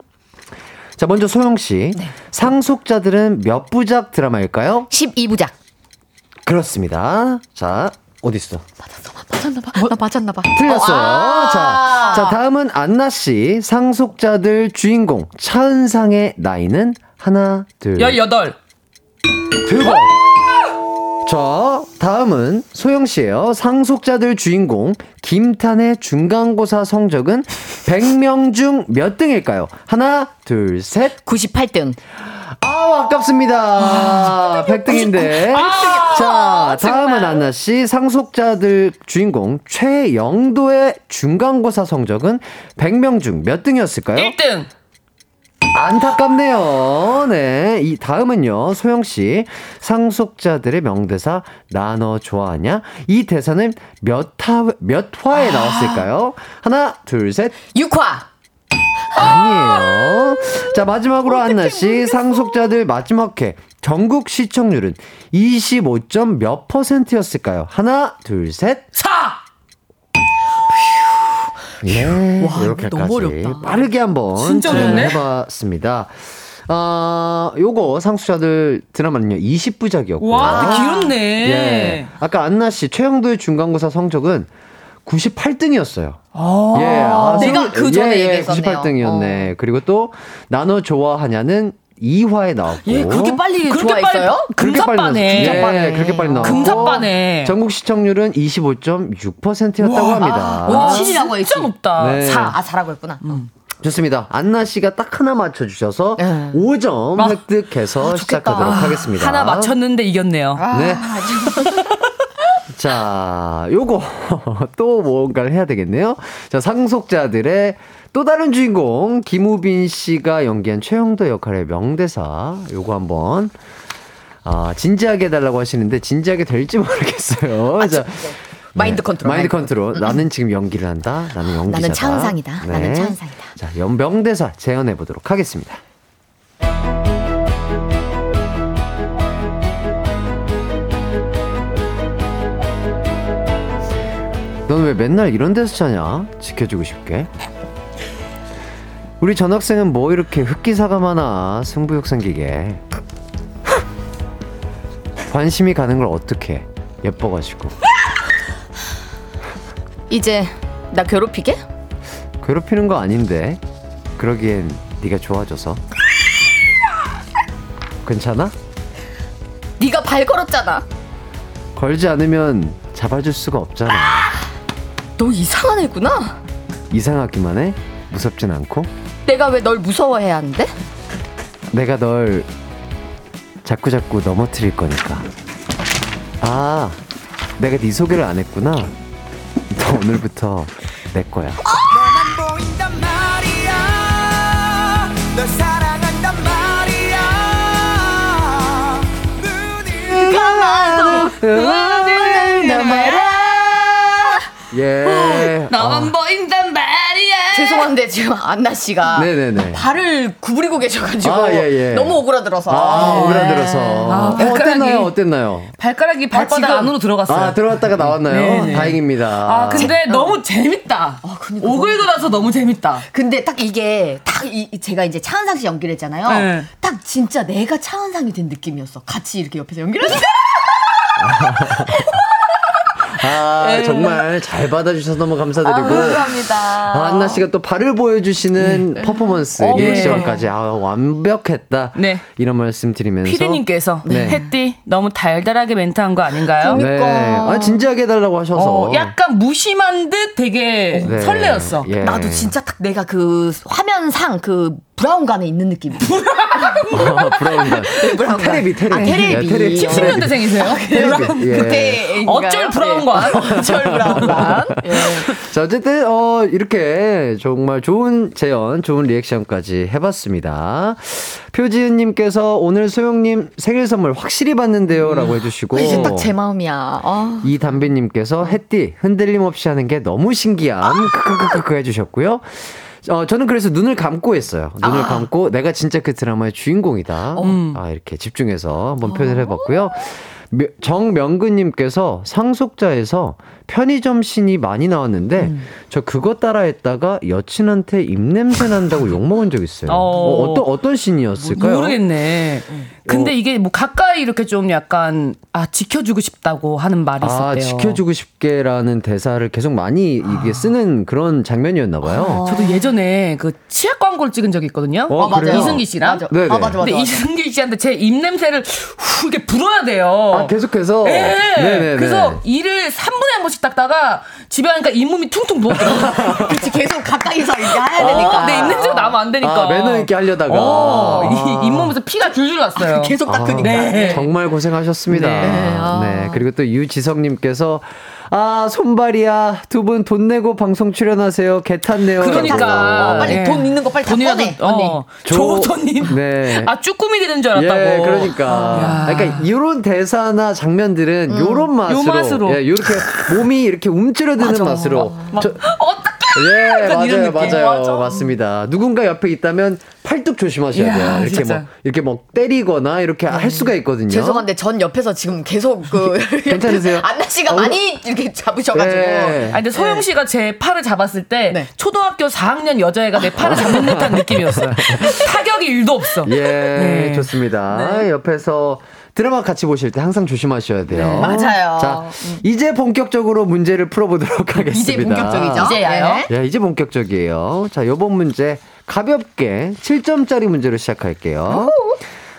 자, 먼저 소영씨. 네. 상속자들은 몇 부작 드라마일까요? 12부작. 그렇습니다. 자, 어딨어? 맞았나봐. 나 맞았나 봐. 틀렸어요. 아. 자, 자, 다음은 안나 씨. 상속자들 주인공 차은상의 나이는 하나, 둘, 18. 대박! 자, 다음은 소영 씨예요. 상속자들 주인공 김탄의 중간고사 성적은 100명 중 몇 등일까요? 하나, 둘, 셋. 98등. 아우, 아깝습니다. 100등인데. 자, 다음은 안나 씨. 상속자들 주인공 최영도의 중간고사 성적은 100명 중 몇 등이었을까요? 1등. 안타깝네요. 네. 이 다음은요. 소영 씨. 상속자들의 명대사 나너 좋아하냐? 이 대사는 몇 화, 몇 화에 나왔을까요? 하나, 둘, 셋. 6화. 아니에요. 자, 마지막으로 한나 씨. 상속자들 마지막 회 전국 시청률은 25점 몇 퍼센트였을까요? 하나, 둘, 셋. 4. 네, 와, 이렇게까지. 빠르게 한번 어렵네. 해봤습니다. 아, 요거 상속자들 드라마는요 20부작이었고. 와, 길었네. 예. 아까 안나 씨 최영도의 중간고사 성적은 98등이었어요. 아, 예, 아, 내가 승- 그 전에 예, 예, 얘기했었네요. 98등이었네. 그리고 또 나너 좋아하냐는 2화에 나왔고. 얘 그렇게 빨리 그렇게 좋아했어요? 빨리 그렇게 빨리 금사빠네. 나왔어요. 예, 그렇게 빨리 나왔고. 금사빠네. 전국 시청률은 25.6%였다고 와, 합니다. 아, 칠이라고 했지. 진짜 높다. 네. 4. 아, 4라고 했구나. 좋습니다. 안나 씨가 딱 하나 맞춰주셔서 네. 5점 아. 획득해서 시작하도록 하겠습니다. 하나 맞췄는데 이겼네요. 네. 자, 요거 또 뭔가를 해야 되겠네요. 자, 상속자들의 또 다른 주인공 김우빈 씨가 연기한 최영도 역할의 명대사 요거 한번 아, 진지하게 해달라고 하시는데 진지하게 될지 모르겠어요. 자, 마인드 컨트롤. 마인드 컨트롤. 나는 지금 연기를 한다. 나는 연기자다. 나는 차은상이다. 네. 나는 차은상이다. 자, 연 명대사 재현해 보도록 하겠습니다. 넌왜 맨날 이런 데서 자냐? 지켜주고 싶게. 우리 전학생은 뭐 이렇게 흑기사가 많아 승부욕 생기게. 관심이 가는 걸 어떻게 예뻐가지고 이제 나 괴롭히게? 괴롭히는 거 아닌데 그러기엔 네가 좋아져서 괜찮아? 네가 발 걸었잖아. 걸지 않으면 잡아줄 수가 없잖아 너 이상한 애구나. 이상하기만 해? 무섭진 않고? 내가 왜 널 무서워해야 하는데? 내가 널 자꾸 자꾸 넘어뜨릴 거니까 아 내가 네 소개를 안 했구나 너 오늘부터 내 거야 예 나만 보인단 말이야. 죄송한데 지금 안나 씨가 네네네 발을 구부리고 계셔가지고 아, 예, 예. 너무 오그라들어서. 아 오그라들어서 아, 어, 발가락이- 어땠나요 어땠나요 발가락이 발바닥 지금- 안으로 들어갔어요. 아 들어갔다가 나왔나요 네네. 다행입니다 아, 근데 너무 재밌다. 오글거려서 너무 재밌다. 근데 딱 이게 딱 이, 이- 제가 이제 차은상 씨 연기를 했잖아요. 네. 딱 진짜 내가 차은상이 된 느낌이었어. 같이 이렇게 옆에서 연기를 하 아, 정말 잘 받아주셔서 너무 감사드리고. 아, 감사합니다. 아, 안나 씨가 또 발을 보여주시는 퍼포먼스, 어, 리액션까지 아, 완벽했다. 네. 이런 말씀 드리면서. 피디님께서 네. 햇띠 너무 달달하게 멘트한 거 아닌가요? 네. 아, 진지하게 해달라고 하셔서. 어, 약간 무심한 듯 되게 네. 설레었어. 예. 나도 진짜 딱 내가 그 화면상 그 브라운관에 있는 느낌. 아, 브라운관. 테레비, 테레비. 아, 테레비. 예, 테레비. 70년대생이세요? 테레비. 예. 그때인가요? 어쩔 브라운관. 어쩔 브라운관. 예. 자, 어쨌든, 어, 이렇게 정말 좋은 재연, 좋은 리액션까지 해봤습니다. 표지은님께서 오늘 소영님 생일 선물 확실히 받는데요. 라고 해주시고. 아, 이제 딱 제 마음이야. 아. 이담비님께서 햇띠 흔들림 없이 하는 게 너무 신기함. 크크크크 해주셨고요. 어, 저는 그래서 눈을 감고 했어요. 눈을 감고 내가 진짜 그 드라마의 주인공이다. 아, 이렇게 집중해서 한번 표현을 해봤고요. 며- 정명근님께서 상속자에서 편의점 신이 많이 나왔는데 저 그거 따라했다가 여친한테 입냄새 난다고 욕 먹은 적 있어요. 어. 어, 어떤 어떤 신이었을까요? 모르겠네. 근데 이게 뭐 가까이 이렇게 좀 약간 아 지켜주고 싶다고 하는 말이 아, 있었대요. 지켜주고 싶게라는 대사를 계속 많이 이게 쓰는 그런 장면이었나 봐요. 저도 예전에 그 치약 광고를 찍은 적이 있거든요. 어, 아, 그래요? 이승기 씨랑. 맞아. 네네. 아, 맞아, 맞아. 근데 맞아. 이승기 씨한테 제 입냄새를 후 이렇게 불어야 돼요. 아, 계속해서. 네. 네네네. 그래서 이를 3분에 한 번씩 닦다가 집에 가니까 잇몸이 퉁퉁 부었더라고요. 그치, 계속 가까이서 이제 해야 되니까. 어, 내 입냄새가 나면 안 되니까. 아, 매너 있게 하려다가. 어, 아. 이 잇몸에서 피가 줄줄 났어요. 계속 닦으니까. 네. 정말 고생하셨습니다. 네, 네. 아. 그리고 또 유지성님께서 아, 손발이야. 두 분 돈 내고 방송 출연하세요. 개 탔네요. 그러니까. 어, 빨리 예. 돈 있는 거 빨리 다 꺼내. 어, 조- 조호선님. 네. 아, 쭈꾸미 되는 줄 알았다고. 예, 그러니까. 야. 그러니까 이런 대사나 장면들은 요런 맛으로, 요 맛으로. 예, 요렇게 몸이 이렇게 움츠러드는 맛으로. 저, 어떡해! 예, 맞아요, 느낌. 맞아요. 맞아. 맞습니다. 누군가 옆에 있다면 팔뚝 조심하셔야 이야, 돼요. 이렇게 진짜. 뭐, 이렇게 뭐 때리거나 이렇게 할 수가 있거든요. 죄송한데 전 옆에서 지금 계속 그 괜찮으세요? 안나 씨가 어, 많이 이렇게 잡으셔가지고 네. 아 근데 소영 씨가 제 팔을 잡았을 때 네. 초등학교 4학년 여자애가 내 팔을 잡는 듯한 느낌이었어요. 타격이 일도 없어. 예, 네. 좋습니다. 옆에서 드라마 같이 보실 때 항상 조심하셔야 돼요. 네. 맞아요. 자, 이제 본격적으로 문제를 풀어보도록 하겠습니다. 이제 본격적이죠. 이제야요? 네. 예, 이제 본격적이에요. 자, 요번 문제 가볍게 7점짜리 문제로 시작할게요.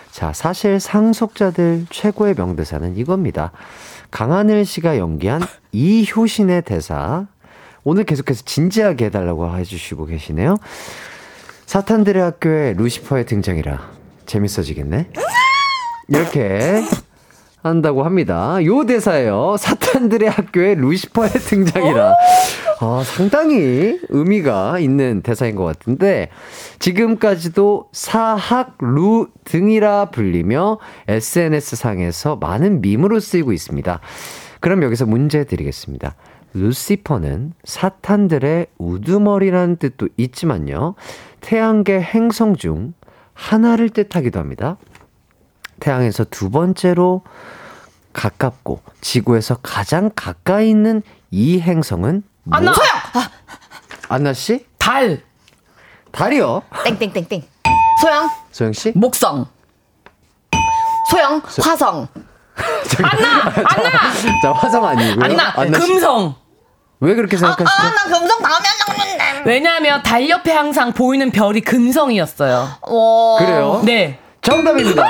자, 사실 상속자들 최고의 명대사는 이겁니다. 강하늘 씨가 연기한 이효신의 대사. 오늘 계속해서 진지하게 해달라고 해주시고 계시네요. 사탄들의 학교에 루시퍼의 등장이라 재밌어지겠네. 이렇게 한다고 합니다. 요 대사예요. 사탄들의 학교에 루시퍼의 등장이라. 아, 상당히 의미가 있는 대사인 것 같은데, 지금까지도 사학 루 등이라 불리며 SNS상에서 많은 밈으로 쓰이고 있습니다. 그럼 여기서 문제 드리겠습니다. 루시퍼는 사탄들의 우두머리라는 뜻도 있지만요. 태양계 행성 중 하나를 뜻하기도 합니다. 태양에서 두 번째로 가깝고 지구에서 가장 가까이 있는 이 행성은 뭐? 안나 소영 안나 씨? 달 달이요. 땡땡땡땡. 소영 소영 씨? 목성. 소영 화성. 안나 안나 자 화성 아니고요. 안나 안나 씨. 금성 왜 그렇게 생각하시죠? 아나 금성 다음에 한다는데. 왜냐하면 달 옆에 항상 보이는 별이 금성이었어요. 와. 그래요? 네. 정답입니다.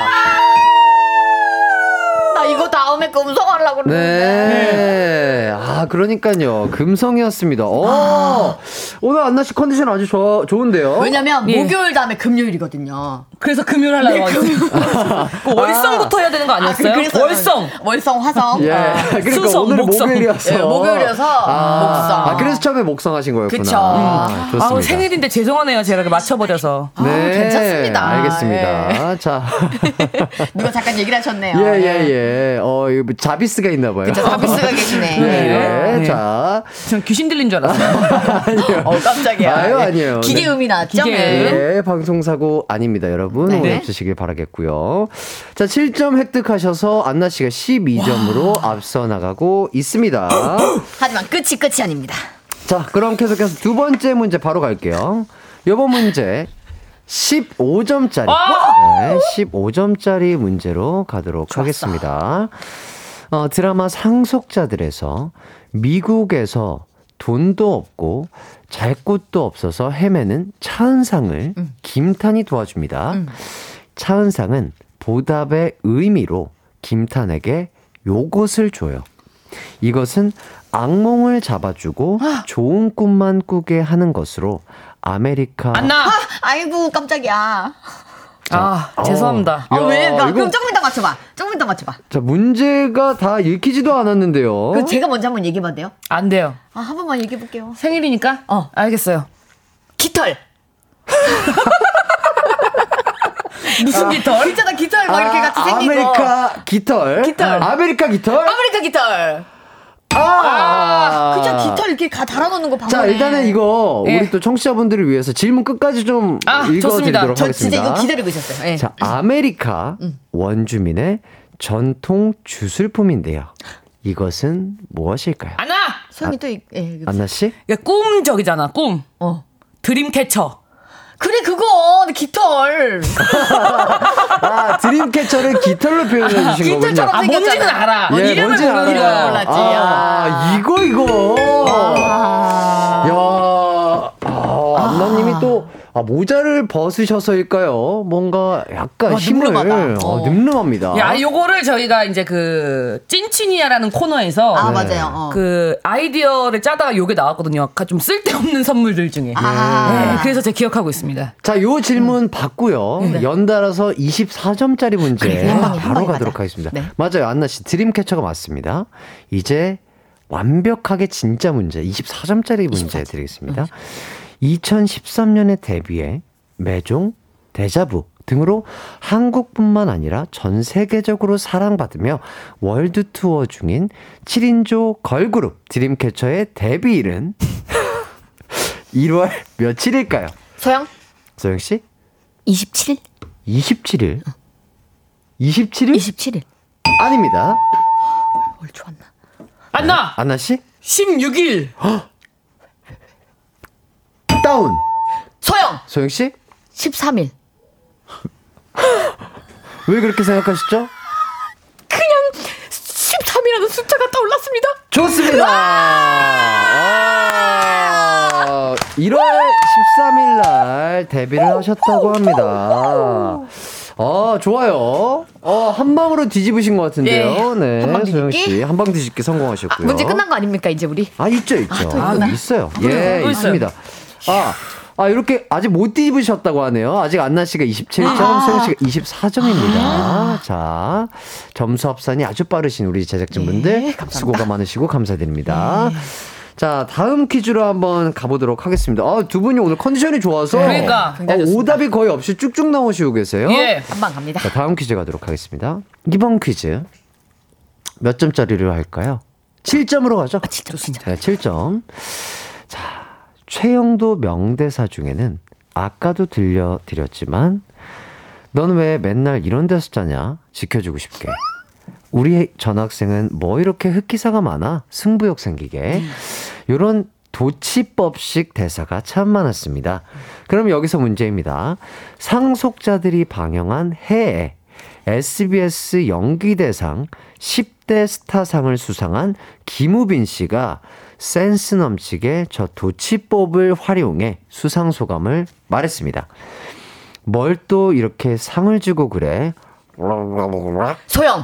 다음에 금성 하려고 그러는데. 네. 아, 그러니까요. 금성이었습니다. 오, 오늘 안나 씨 컨디션 아주 좋, 좋은데요? 왜냐면 예. 목요일 다음에 금요일이거든요. 그래서 금요일 하려고 하죠. 그 월성부터 해야 되는 거 아니었어요? 그래서 월성. 월성 화성. 예. 아, 그러니까 수성, 오늘 목성. 목요일이어서. 예, 목요일이어서 목성. 아, 그래서 처음에 목성 하신 거였구나. 그쵸. 아, 좋습니다. 아우 생일인데 죄송하네요. 제가 맞춰버려서. 네, 괜찮습니다. 알겠습니다. 자. 누가 잠깐 얘기를 하셨네요. 예, 예, 예. 어, 이거 뭐 자비스가 있나 봐요. 그쵸, 자비스가 계시네. 네, 네. 자. 전 귀신 들린 줄 알았어요. 아니요. 어, 깜짝이야. 아유, 아니에요. 기계 네. 음이 나왔죠? 기계 네. 예, 방송사고 아닙니다, 여러분. 네. 오해 없으시길 바라겠고요. 자, 7점 획득하셔서 안나 씨가 12점으로 앞서 나가고 있습니다. 하지만 끝이 끝이 아닙니다. 자, 그럼 계속해서 두 번째 문제 바로 갈게요. 요번 문제 15점짜리. 네, 15점짜리 문제로 가도록 하겠습니다. 어, 드라마 상속자들에서 미국에서 돈도 없고 잘 곳도 없어서 헤매는 차은상을 김탄이 도와줍니다. 차은상은 보답의 의미로 김탄에게 요것을 줘요. 이것은 악몽을 잡아주고 좋은 꿈만 꾸게 하는 것으로 아메리카 안나. 아이고 깜짝이야. 아, 죄송합니다. 아, 왜? 야, 나 이거- 그럼 조금 이따 맞춰봐. 조금 이따 맞춰봐. 자, 문제가 다 읽히지도 않았는데요. 그럼 제가 먼저 한번 얘기해봐도 돼요? 안 돼요. 아, 한 번만 얘기해볼게요. 생일이니까? 어. 알겠어요. 깃털. 무슨 깃털? 있잖아, 깃털 막 이렇게 같이 생긴 거. 아메리카 깃털. 깃털. 아메리카 깃털. 아메리카 깃털. 아, 그죠? 깃털 이렇게 가 달아놓는 거 방 벽에. 자, 일단은 이거 예. 우리 또 청취자분들을 위해서 질문 끝까지 좀 아, 좋습니다. 읽어드리도록 저 하겠습니다. 진짜 이거 기다리고 있었어요. 예. 자, 아메리카 원주민의 전통 주술품인데요. 이것은 무엇일까요? 안나! 소영이 또, 이- 예. 이거. 안나 씨? 이게 꿈 적이잖아, 꿈. 어. 드림캐쳐. 그래, 그거. 깃털. 아, 드림캐쳐를 깃털로 표현해 주신 거군요. 깃털처럼 아, 뭔지는 생겼잖아. 알아. 예, 이름을 뭔지 알아요. 거야. 몰랐지. 아, 이거 이거. 아. 야, 아, 안나님이 또 아, 모자를 벗으셔서일까요? 뭔가 약간 와, 힘을 늠름하다. 어, 어. 늠름합니다. 야, 요거를 저희가 이제 그, 찐친이야라는 코너에서. 아, 네. 맞아요. 어. 그 아이디어를 짜다가 요게 나왔거든요. 아까 좀 쓸데없는 선물들 중에. 아. 네, 그래서 제가 기억하고 있습니다. 자, 요 질문 받고요. 연달아서 24점짜리 문제 네. 그래, 바로 방에 가도록 맞아. 하겠습니다. 네. 맞아요. 안나 씨 드림캐쳐가 맞습니다. 이제 완벽하게 진짜 문제 24점짜리 문제 드리겠습니다. 2013년에 데뷔해 매종, 데자부 등으로 한국뿐만 아니라 전 세계적으로 사랑받으며 월드 투어 중인 7인조 걸그룹 드림캐쳐의 데뷔일은 1월 며칠일까요? 소영? 소영 씨? 27일? 27일. 27일? 27일. 아닙니다. 뭘 좋았나? 안나! 안나 씨? 16일! 다운. 소영! 소영 씨? 13일. 왜 그렇게 생각하시죠? 13이라는 숫자가 떠올랐습니다. 좋습니다. 아, 1월 13일 날 데뷔를 하셨다고 합니다. 아, 좋아요. 어, 한 방으로 뒤집으신 것 같은데요. 네. 한방? 소영 씨. 한 방 뒤집기 성공하셨고요. 문제 끝난 거 아닙니까, 이제 우리? 아, 있죠, 있죠. 또 있구나. 있어요. 예. 있습니다. 아, 아, 이렇게 아직 못 뒤집으셨다고 하네요. 아직 안나 씨가 27점, 아. 소영 씨가 24점입니다. 자, 점수 합산이 아주 빠르신 우리 제작진분들 네, 감사합니다. 수고가 많으시고 감사드립니다. 자, 다음 퀴즈로 한번 가보도록 하겠습니다. 아, 두 분이 오늘 컨디션이 좋아서 그러니까. 어, 오답이 거의 없이 쭉쭉 나오시고 계세요. 예. 한방 갑니다. 자, 다음 퀴즈 가도록 하겠습니다. 이번 퀴즈 몇 점짜리로 할까요? 7점으로 가죠. 아, 진짜 진짜. 네, 7점. 자, 최영도 명대사 중에는 아까도 들려드렸지만 넌왜 맨날 이런 데서 짜냐? 지켜주고 싶게. 우리 전학생은 뭐 이렇게 흑기사가 많아? 승부욕 생기게. 요런 도치법식 대사가 참 많았습니다. 그럼 여기서 문제입니다. 상속자들이 방영한 해에 SBS 연기대상 10대 스타상을 수상한 김우빈 씨가 센스 넘치게 저 도치법을 활용해 수상 소감을 말했습니다. 뭘 또 이렇게 상을 주고 그래? 소영!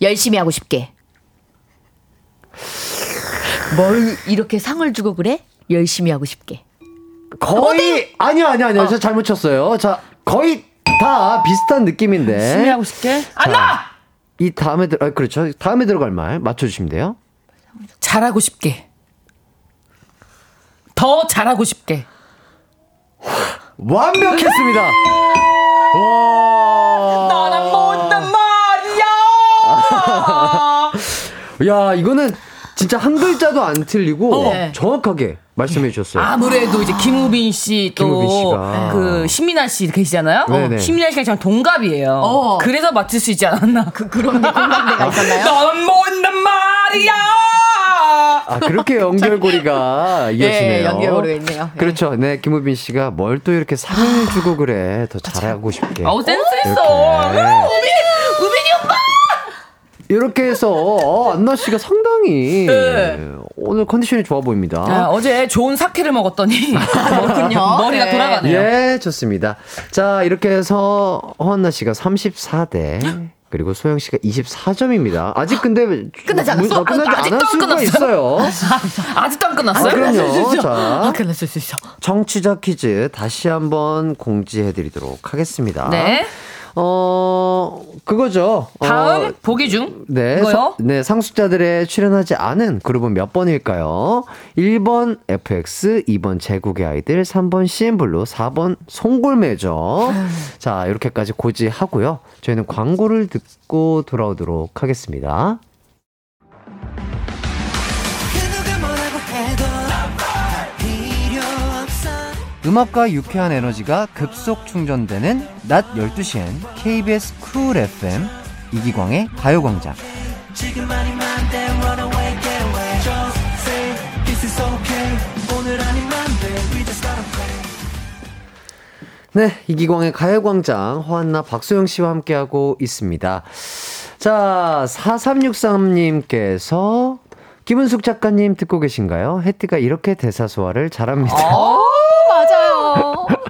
열심히 하고 싶게. 뭘 이렇게 상을 주고 그래? 열심히 하고 싶게. 거의 아니요 아니요 아니요 저 잘못 쳤어요. 자 거의 다 비슷한 느낌인데. 열심히 하고 싶게. 안나! 이 다음에 들 아, 그렇죠. 다음에 들어갈 말 맞춰주시면 돼요. 잘하고 싶게. 더 잘하고 싶게. 완벽했습니다. 와. 나는 못단 말이야! 야 이거는 진짜 한 글자도 안 틀리고 어. 정확하게 말씀해 주셨어요. 아무래도 이제 김우빈 씨 또. 그 신민아 씨 계시잖아요. 네네. 어, 신민아 씨가 저랑 동갑이에요. 어. 그래서 맞출 수 있지 않았나? 그, 그런 게 공감대가 있었나요? 넌 못단 말 이야! 아 그렇게 연결고리가 이어지네요. 예, 연결고리가 있네요. 예. 그렇죠. 네 김우빈 씨가 뭘 또 이렇게 상을 주고 그래 더 잘하고 싶게. 아우 센스 있어. 이렇게. 우빈이 우빈이 오빠. 이렇게 해서 어, 안나 씨가 상당히 네. 오늘 컨디션이 좋아 보입니다. 아, 어제 좋은 사케를 먹었더니 그렇군요. 머리가 네. 돌아가네요. 예, 좋습니다. 자, 이렇게 해서 허한나 씨가 34대 그리고 소영 씨가 24점입니다. 아직 근데 끝나지 않았어? 문- 어, 끝나지 아직도 안 않았을 수가 끝났어요? 있어요. 아직도 안 끝났어요? 아, 그럼요. 자. 아, 끝났을 수 있어. 청취자 퀴즈 다시 한번 공지해 드리도록 하겠습니다. 네. 어, 그거죠. 다음 어, 보기 중 네? 서- 네, 상속자들의 출연하지 않은 그룹은 몇 번일까요? 1번 FX, 2번 제국의 아이들, 3번 CN블루, 4번 송골매죠. 자, 이렇게까지 고지하고요. 저희는 광고를 듣고 돌아오도록 하겠습니다. 음악과 유쾌한 에너지가 급속 충전되는 낮 12시엔 KBS 쿨 FM 이기광의 가요광장 네, 이기광의 가요광장 허한나 박소영 씨와 함께하고 있습니다. 자, 4363님께서 김은숙 작가님 듣고 계신가요? 혜띠가 이렇게 대사 소화를 잘합니다.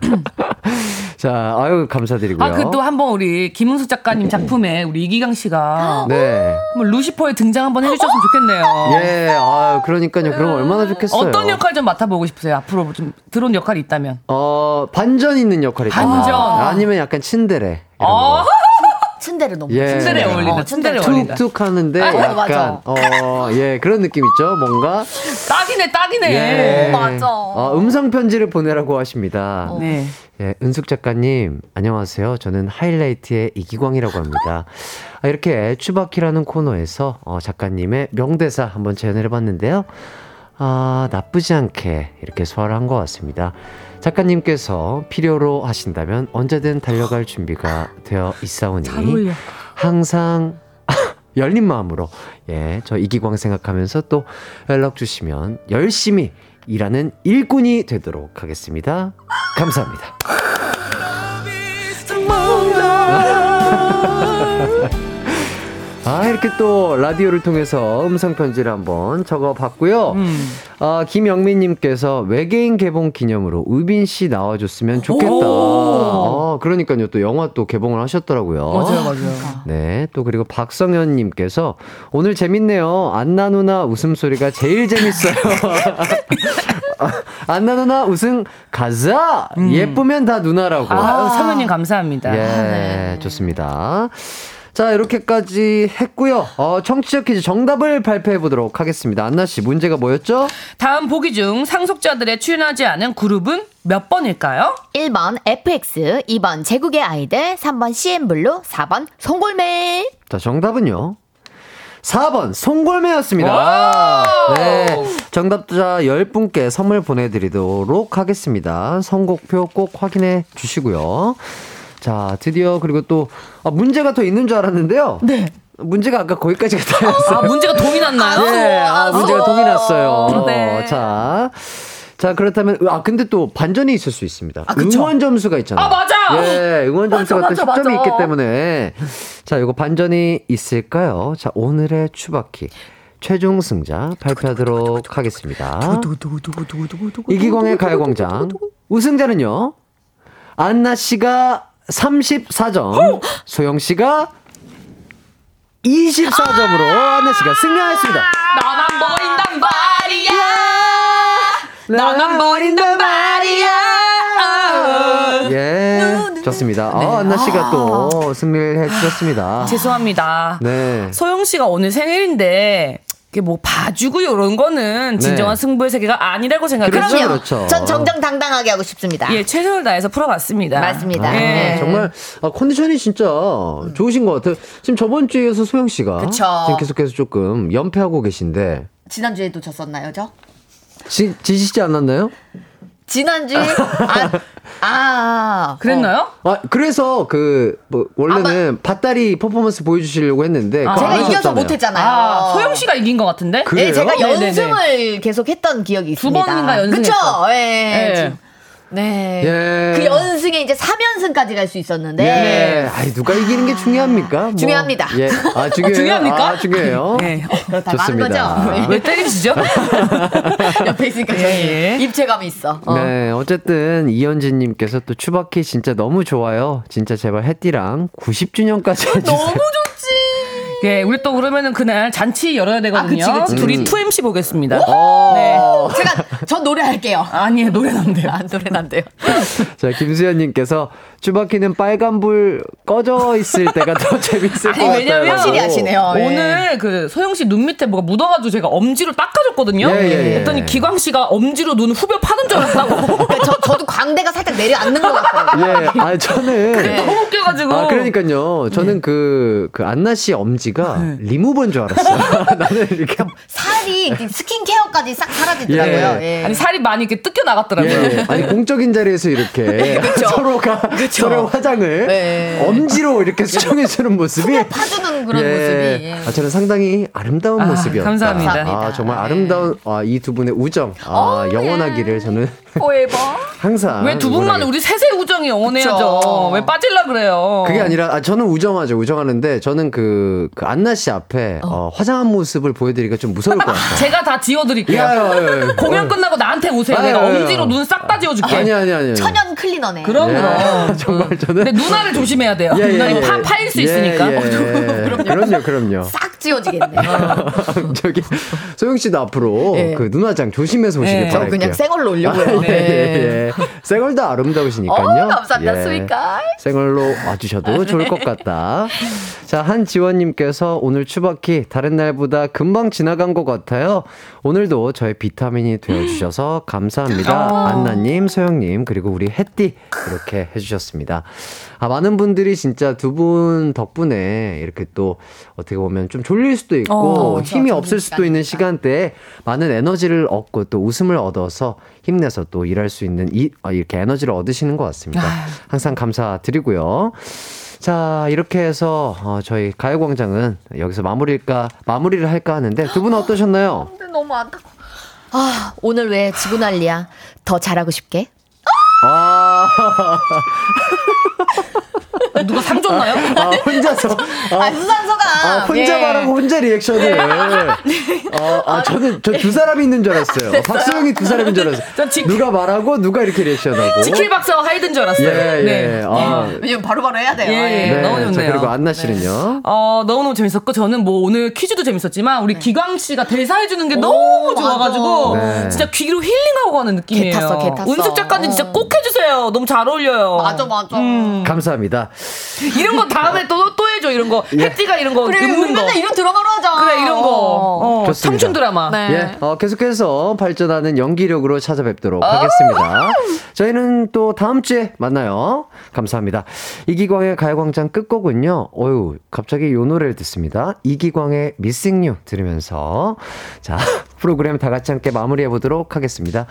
자, 아유 감사드리고요. 아, 그 또 한번 우리 김은수 작가님 작품에 우리 이기강 씨가 네. 한번 루시퍼에 등장 한번 해주셨으면 좋겠네요. 예, 아 그러니까요. 그럼 얼마나 좋겠어요. 어떤 역할 좀 맡아보고 싶으세요? 앞으로 좀 들어온 역할이 있다면. 어, 반전 있는 역할이 반전. 아니면 약간 친데레. 이런 어, 거. 츤데레 너무 예. 츤데레 어울린다. 츤데레 어울린다. 툭툭 하는데 아, 약간 맞아. 어, 예, 그런 느낌 있죠. 뭔가 딱이네, 딱이네. 예. 맞아. 어, 음성 편지를 보내라고 하십니다. 네. 예, 은숙 작가님, 안녕하세요. 저는 하이라이트의 이기광이라고 합니다. 아, 이렇게 추바키라는 코너에서 어, 작가님의 명대사 한번 재연을 해봤는데요. 아, 나쁘지 않게 이렇게 소화를 한 것 같습니다. 작가님께서 필요로 하신다면 언제든 달려갈 준비가 되어 있사오니. 항상 열린 마음으로 예, 저 이기광 생각하면서 또 연락 주시면 열심히 일하는 일꾼이 되도록 하겠습니다. 감사합니다. 아, 이렇게 또 라디오를 통해서 음성 편지를 한번 적어 봤고요. 음. 아, 김영민님께서 외계인 개봉 기념으로 우빈 씨 나와줬으면 좋겠다. 아, 그러니까요. 또 영화 또 개봉을 하셨더라고요. 맞아요, 맞아요. 네. 또 그리고 박성현님께서 오늘 재밌네요. 안나 누나 웃음소리가 제일 재밌어요. 아, 안나 누나 웃음 가자! 예쁘면 다 누나라고. 음. 아, 성현님 감사합니다. 예, 좋습니다. 자, 이렇게까지 했고요. 어, 청취자 퀴즈 정답을 발표해 보도록 하겠습니다. 안나 씨, 문제가 뭐였죠? 다음 보기 중 상속자들의 출연하지 않은 그룹은 몇 번일까요? 1번 FX, 2번 제국의 아이들, 3번 CN블루, 4번 송골매. 자, 정답은요. 4번 송골매였습니다. 네. 정답자 10분께 선물 보내드리도록 하겠습니다. 선곡표 꼭 확인해 주시고요. 자, 드디어 그리고 또 아, 문제가 더 있는 줄 알았는데요. 네. 문제가 아까 거기까지가 다였어요. 아, 문제가 동이 났나요? 네, 아, 문제가 동이 났어요. 네. 자. 자, 그렇다면, 아, 근데 또 반전이 있을 수 있습니다. 아? 응원 점수가 있잖아요. 아, 맞아! 예, 응원 점수가 맞아, 또 맞아, 10점이 맞아. 있기 때문에. 자, 이거 반전이 있을까요? 자, 오늘의 추바키. 최종 승자 발표하도록 하겠습니다. 이기광의 가요광장. 우승자는요, 안나 씨가 34점, 소영 씨가 24점으로 안나 씨가 승리하였습니다. 나만 버린단 말이야. 나만 버린단 말이야. 예, 좋습니다. 아, 안나 씨가 또 승리를 해주셨습니다. 죄송합니다. 네. 소영 씨가 오늘 생일인데 뭐 봐주고 이런 거는 진정한 네. 승부의 세계가 아니라고 생각해서 그렇죠, 그렇죠. 전 정정당당하게 하고 싶습니다. 예 최선을 다해서 풀어봤습니다. 맞습니다. 아, 네. 정말 아, 컨디션이 진짜 좋으신 것 같아요. 지금 저번 주에 이어서 소영 씨가 그쵸. 지금 계속해서 조금 연패하고 계신데 지난 주에도 졌었나요, 저? 지, 지시지 않았나요? 지난주에? 아, 아. 그랬나요? 아 그래서 그 뭐 원래는 밭다리 퍼포먼스 보여주시려고 했는데 아, 제가 안 이겨서. 못했잖아요. 아 소영 씨가 이긴 것 같은데? 그래요? 네, 제가 네네네. 연승을 계속 했던 기억이 두 있습니다. 번인가 연승했죠? 그쵸? 예. 예. 네. 예. 그 연승에 이제 3연승까지 갈 수 있었는데. 예. 아이 누가 이기는 게 중요합니까? 뭐. 중요합니다. 예. 아 중요해요. 중요합니까? 아, 중요해요. 네. 어, 그렇다고 하는 좋습니다. 거죠. 네. 왜 때리시죠? 옆에 있으니까 예, 예. 입체감이 있어. 어. 네, 어쨌든 이현진님께서 또 추바키 진짜 너무 좋아요. 진짜 제발 해띠랑 90주년까지 해주세요. 너무 좋죠. 예, 우리 또 그러면은 그날 잔치 열어야 되거든요. 아, 그치, 그치, 둘이 그치. 2MC 보겠습니다. 어. 네. 제가 전 노래할게요. 아니에요, 노래는 안 돼요. 아, 노래는 안 돼요. 자, 김수현님께서 추바키는 빨간불 꺼져 있을 때가 더 재밌을 것 아니, 같아요. 왜냐면 확실히 아시네요. 예. 오늘 그 소영 씨 눈 밑에 뭐가 묻어가지고 제가 엄지로 닦아줬거든요. 예, 예, 예. 했더니 기광 씨가 엄지로 눈 후벼 파는 줄 알았다고. 그러니까 저, 저도 광대가 살짝 내려앉는 것 같아요. 예, 아 저는 너무 웃겨가지고. 아 그러니까요. 저는 그, 그 안나 씨 엄지 가 네. 리무버인 줄 알았어요. 나는 이렇게 살이 스킨케어까지 싹 사라지더라고요. 예. 예. 아니 살이 많이 이렇게 뜯겨 나갔더라고요. 예, 아니 공적인 자리에서 이렇게 서로가 서로 화장을 네. 엄지로 이렇게 수정해 주는 모습이 파주는 그런 모습이. 예. 아, 저는 상당히 아름다운 아, 모습이었다. 감사합니다. 아, 정말 네. 아름다운 아, 이 두 분의 우정 아, 영원하기를 저는 포에버. 항상 왜 두 분만 우리 셋의 우정이 영원해야죠. 왜 빠질라 그래요? 그게 아니라 아, 저는 우정하죠 우정하는데 저는 그, 그 안나 씨 앞에 어, 화장한 모습을 보여드리기가 좀 무서울 것 같아요. 제가 다 지워드릴게요. 야, 야, 야, 야. 공연 끝나고 나한테 오세요. 아, 내가. 엄지로 눈 싹 다 지워줄게. 아니 아니 아니. 천연 클리너네. 그럼 예, 그럼. 정말 저는 근데 누나를 조심해야 돼요. 예, 예, 누나는 예. 파, 파일 수 예, 있으니까. 예. 그럼요, 그럼요. 싹 지워지겠네. 저기 소영 씨도 앞으로 예. 그 눈화장 조심해서 오시길 예. 저 바랄게요. 그냥 생얼로 올려고요. 아, 예, 예, 예. 생얼도 아름다우시니까요. 어, 감사합니다, 예. 스윗가이. 생얼로 와주셔도 좋을 것 같다. 자, 한지원님께서 오늘 추바키 다른 날보다 금방 지나간 것 같아요. 오늘도 저의 비타민이 되어주셔서 감사합니다. 안나님, 소영님, 그리고 우리 햇띠 이렇게 해주셨습니다. 아, 많은 분들이 진짜 두 분 덕분에 이렇게 또 어떻게 보면 좀 졸릴 수도 있고 어. 힘이 없을 수도 있는 시간대에 많은 에너지를 얻고 또 웃음을 얻어서 힘내서 또 일할 수 있는 이, 아, 이렇게 에너지를 얻으시는 것 같습니다. 항상 감사드리고요. 자, 이렇게 해서 어, 저희 가요광장은 여기서 마무리일까, 마무리를 할까 하는데 두 분은 어떠셨나요? 근데 너무 안타까워. 아, 오늘 왜 지구 난리야? 더 잘하고 싶게? 아, 누가 상 줬나요? 아 혼자서. 아, 아, 수산소가. 아, 혼자 예. 말하고 혼자 리액션을. 아, 아, 저는 저 두 사람이 있는 줄 알았어요. 박소영이 두 사람인 줄 알았어요. 전 지- 누가 말하고 누가 이렇게 리액션하고. 지킬 박사와 하이든 줄 알았어요. 예, 예. 네. 아, 왜냐면 바로바로 해야 돼요. 예, 예. 예. 너무 자, 좋네요. 그리고 안나 씨는요? 어, 너무너무 재밌었고, 저는 뭐 오늘 퀴즈도 재밌었지만, 우리 기광 씨가 대사해 주는 게 네. 오, 너무 맞아. 좋아 가지고, 네. 진짜 귀로 힐링하고 가는 느낌이에요. 개 탔어, 개 탔어. 은숙 작가님 진짜 어. 꼭 해주세요. 너무 잘 어울려요. 맞아, 맞아. 음. 감사합니다. 이런 거 다음에 또, 또 해줘, 이런 거. 혜띠가 이런 거, 그래, 우리. 맨날 이런 드라마로 하자. 그래, 이런 거. 어, 좋습니다. 청춘 드라마. 네. 예, 어, 계속해서 발전하는 연기력으로 찾아뵙도록 하겠습니다. 저희는 또 다음 주에 만나요. 감사합니다. 이기광의 가요광장 끝곡은요. 어유 갑자기 요 노래를 듣습니다. 이기광의 Missing You 들으면서 자 프로그램 다 같이 함께 마무리해 보도록 하겠습니다.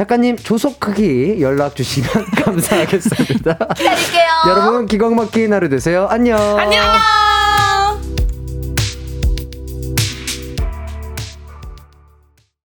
작가님 조속하게 연락 주시면 감사하겠습니다. 기다릴게요. 여러분 기광 막힌 하루 되세요. 안녕. 안녕!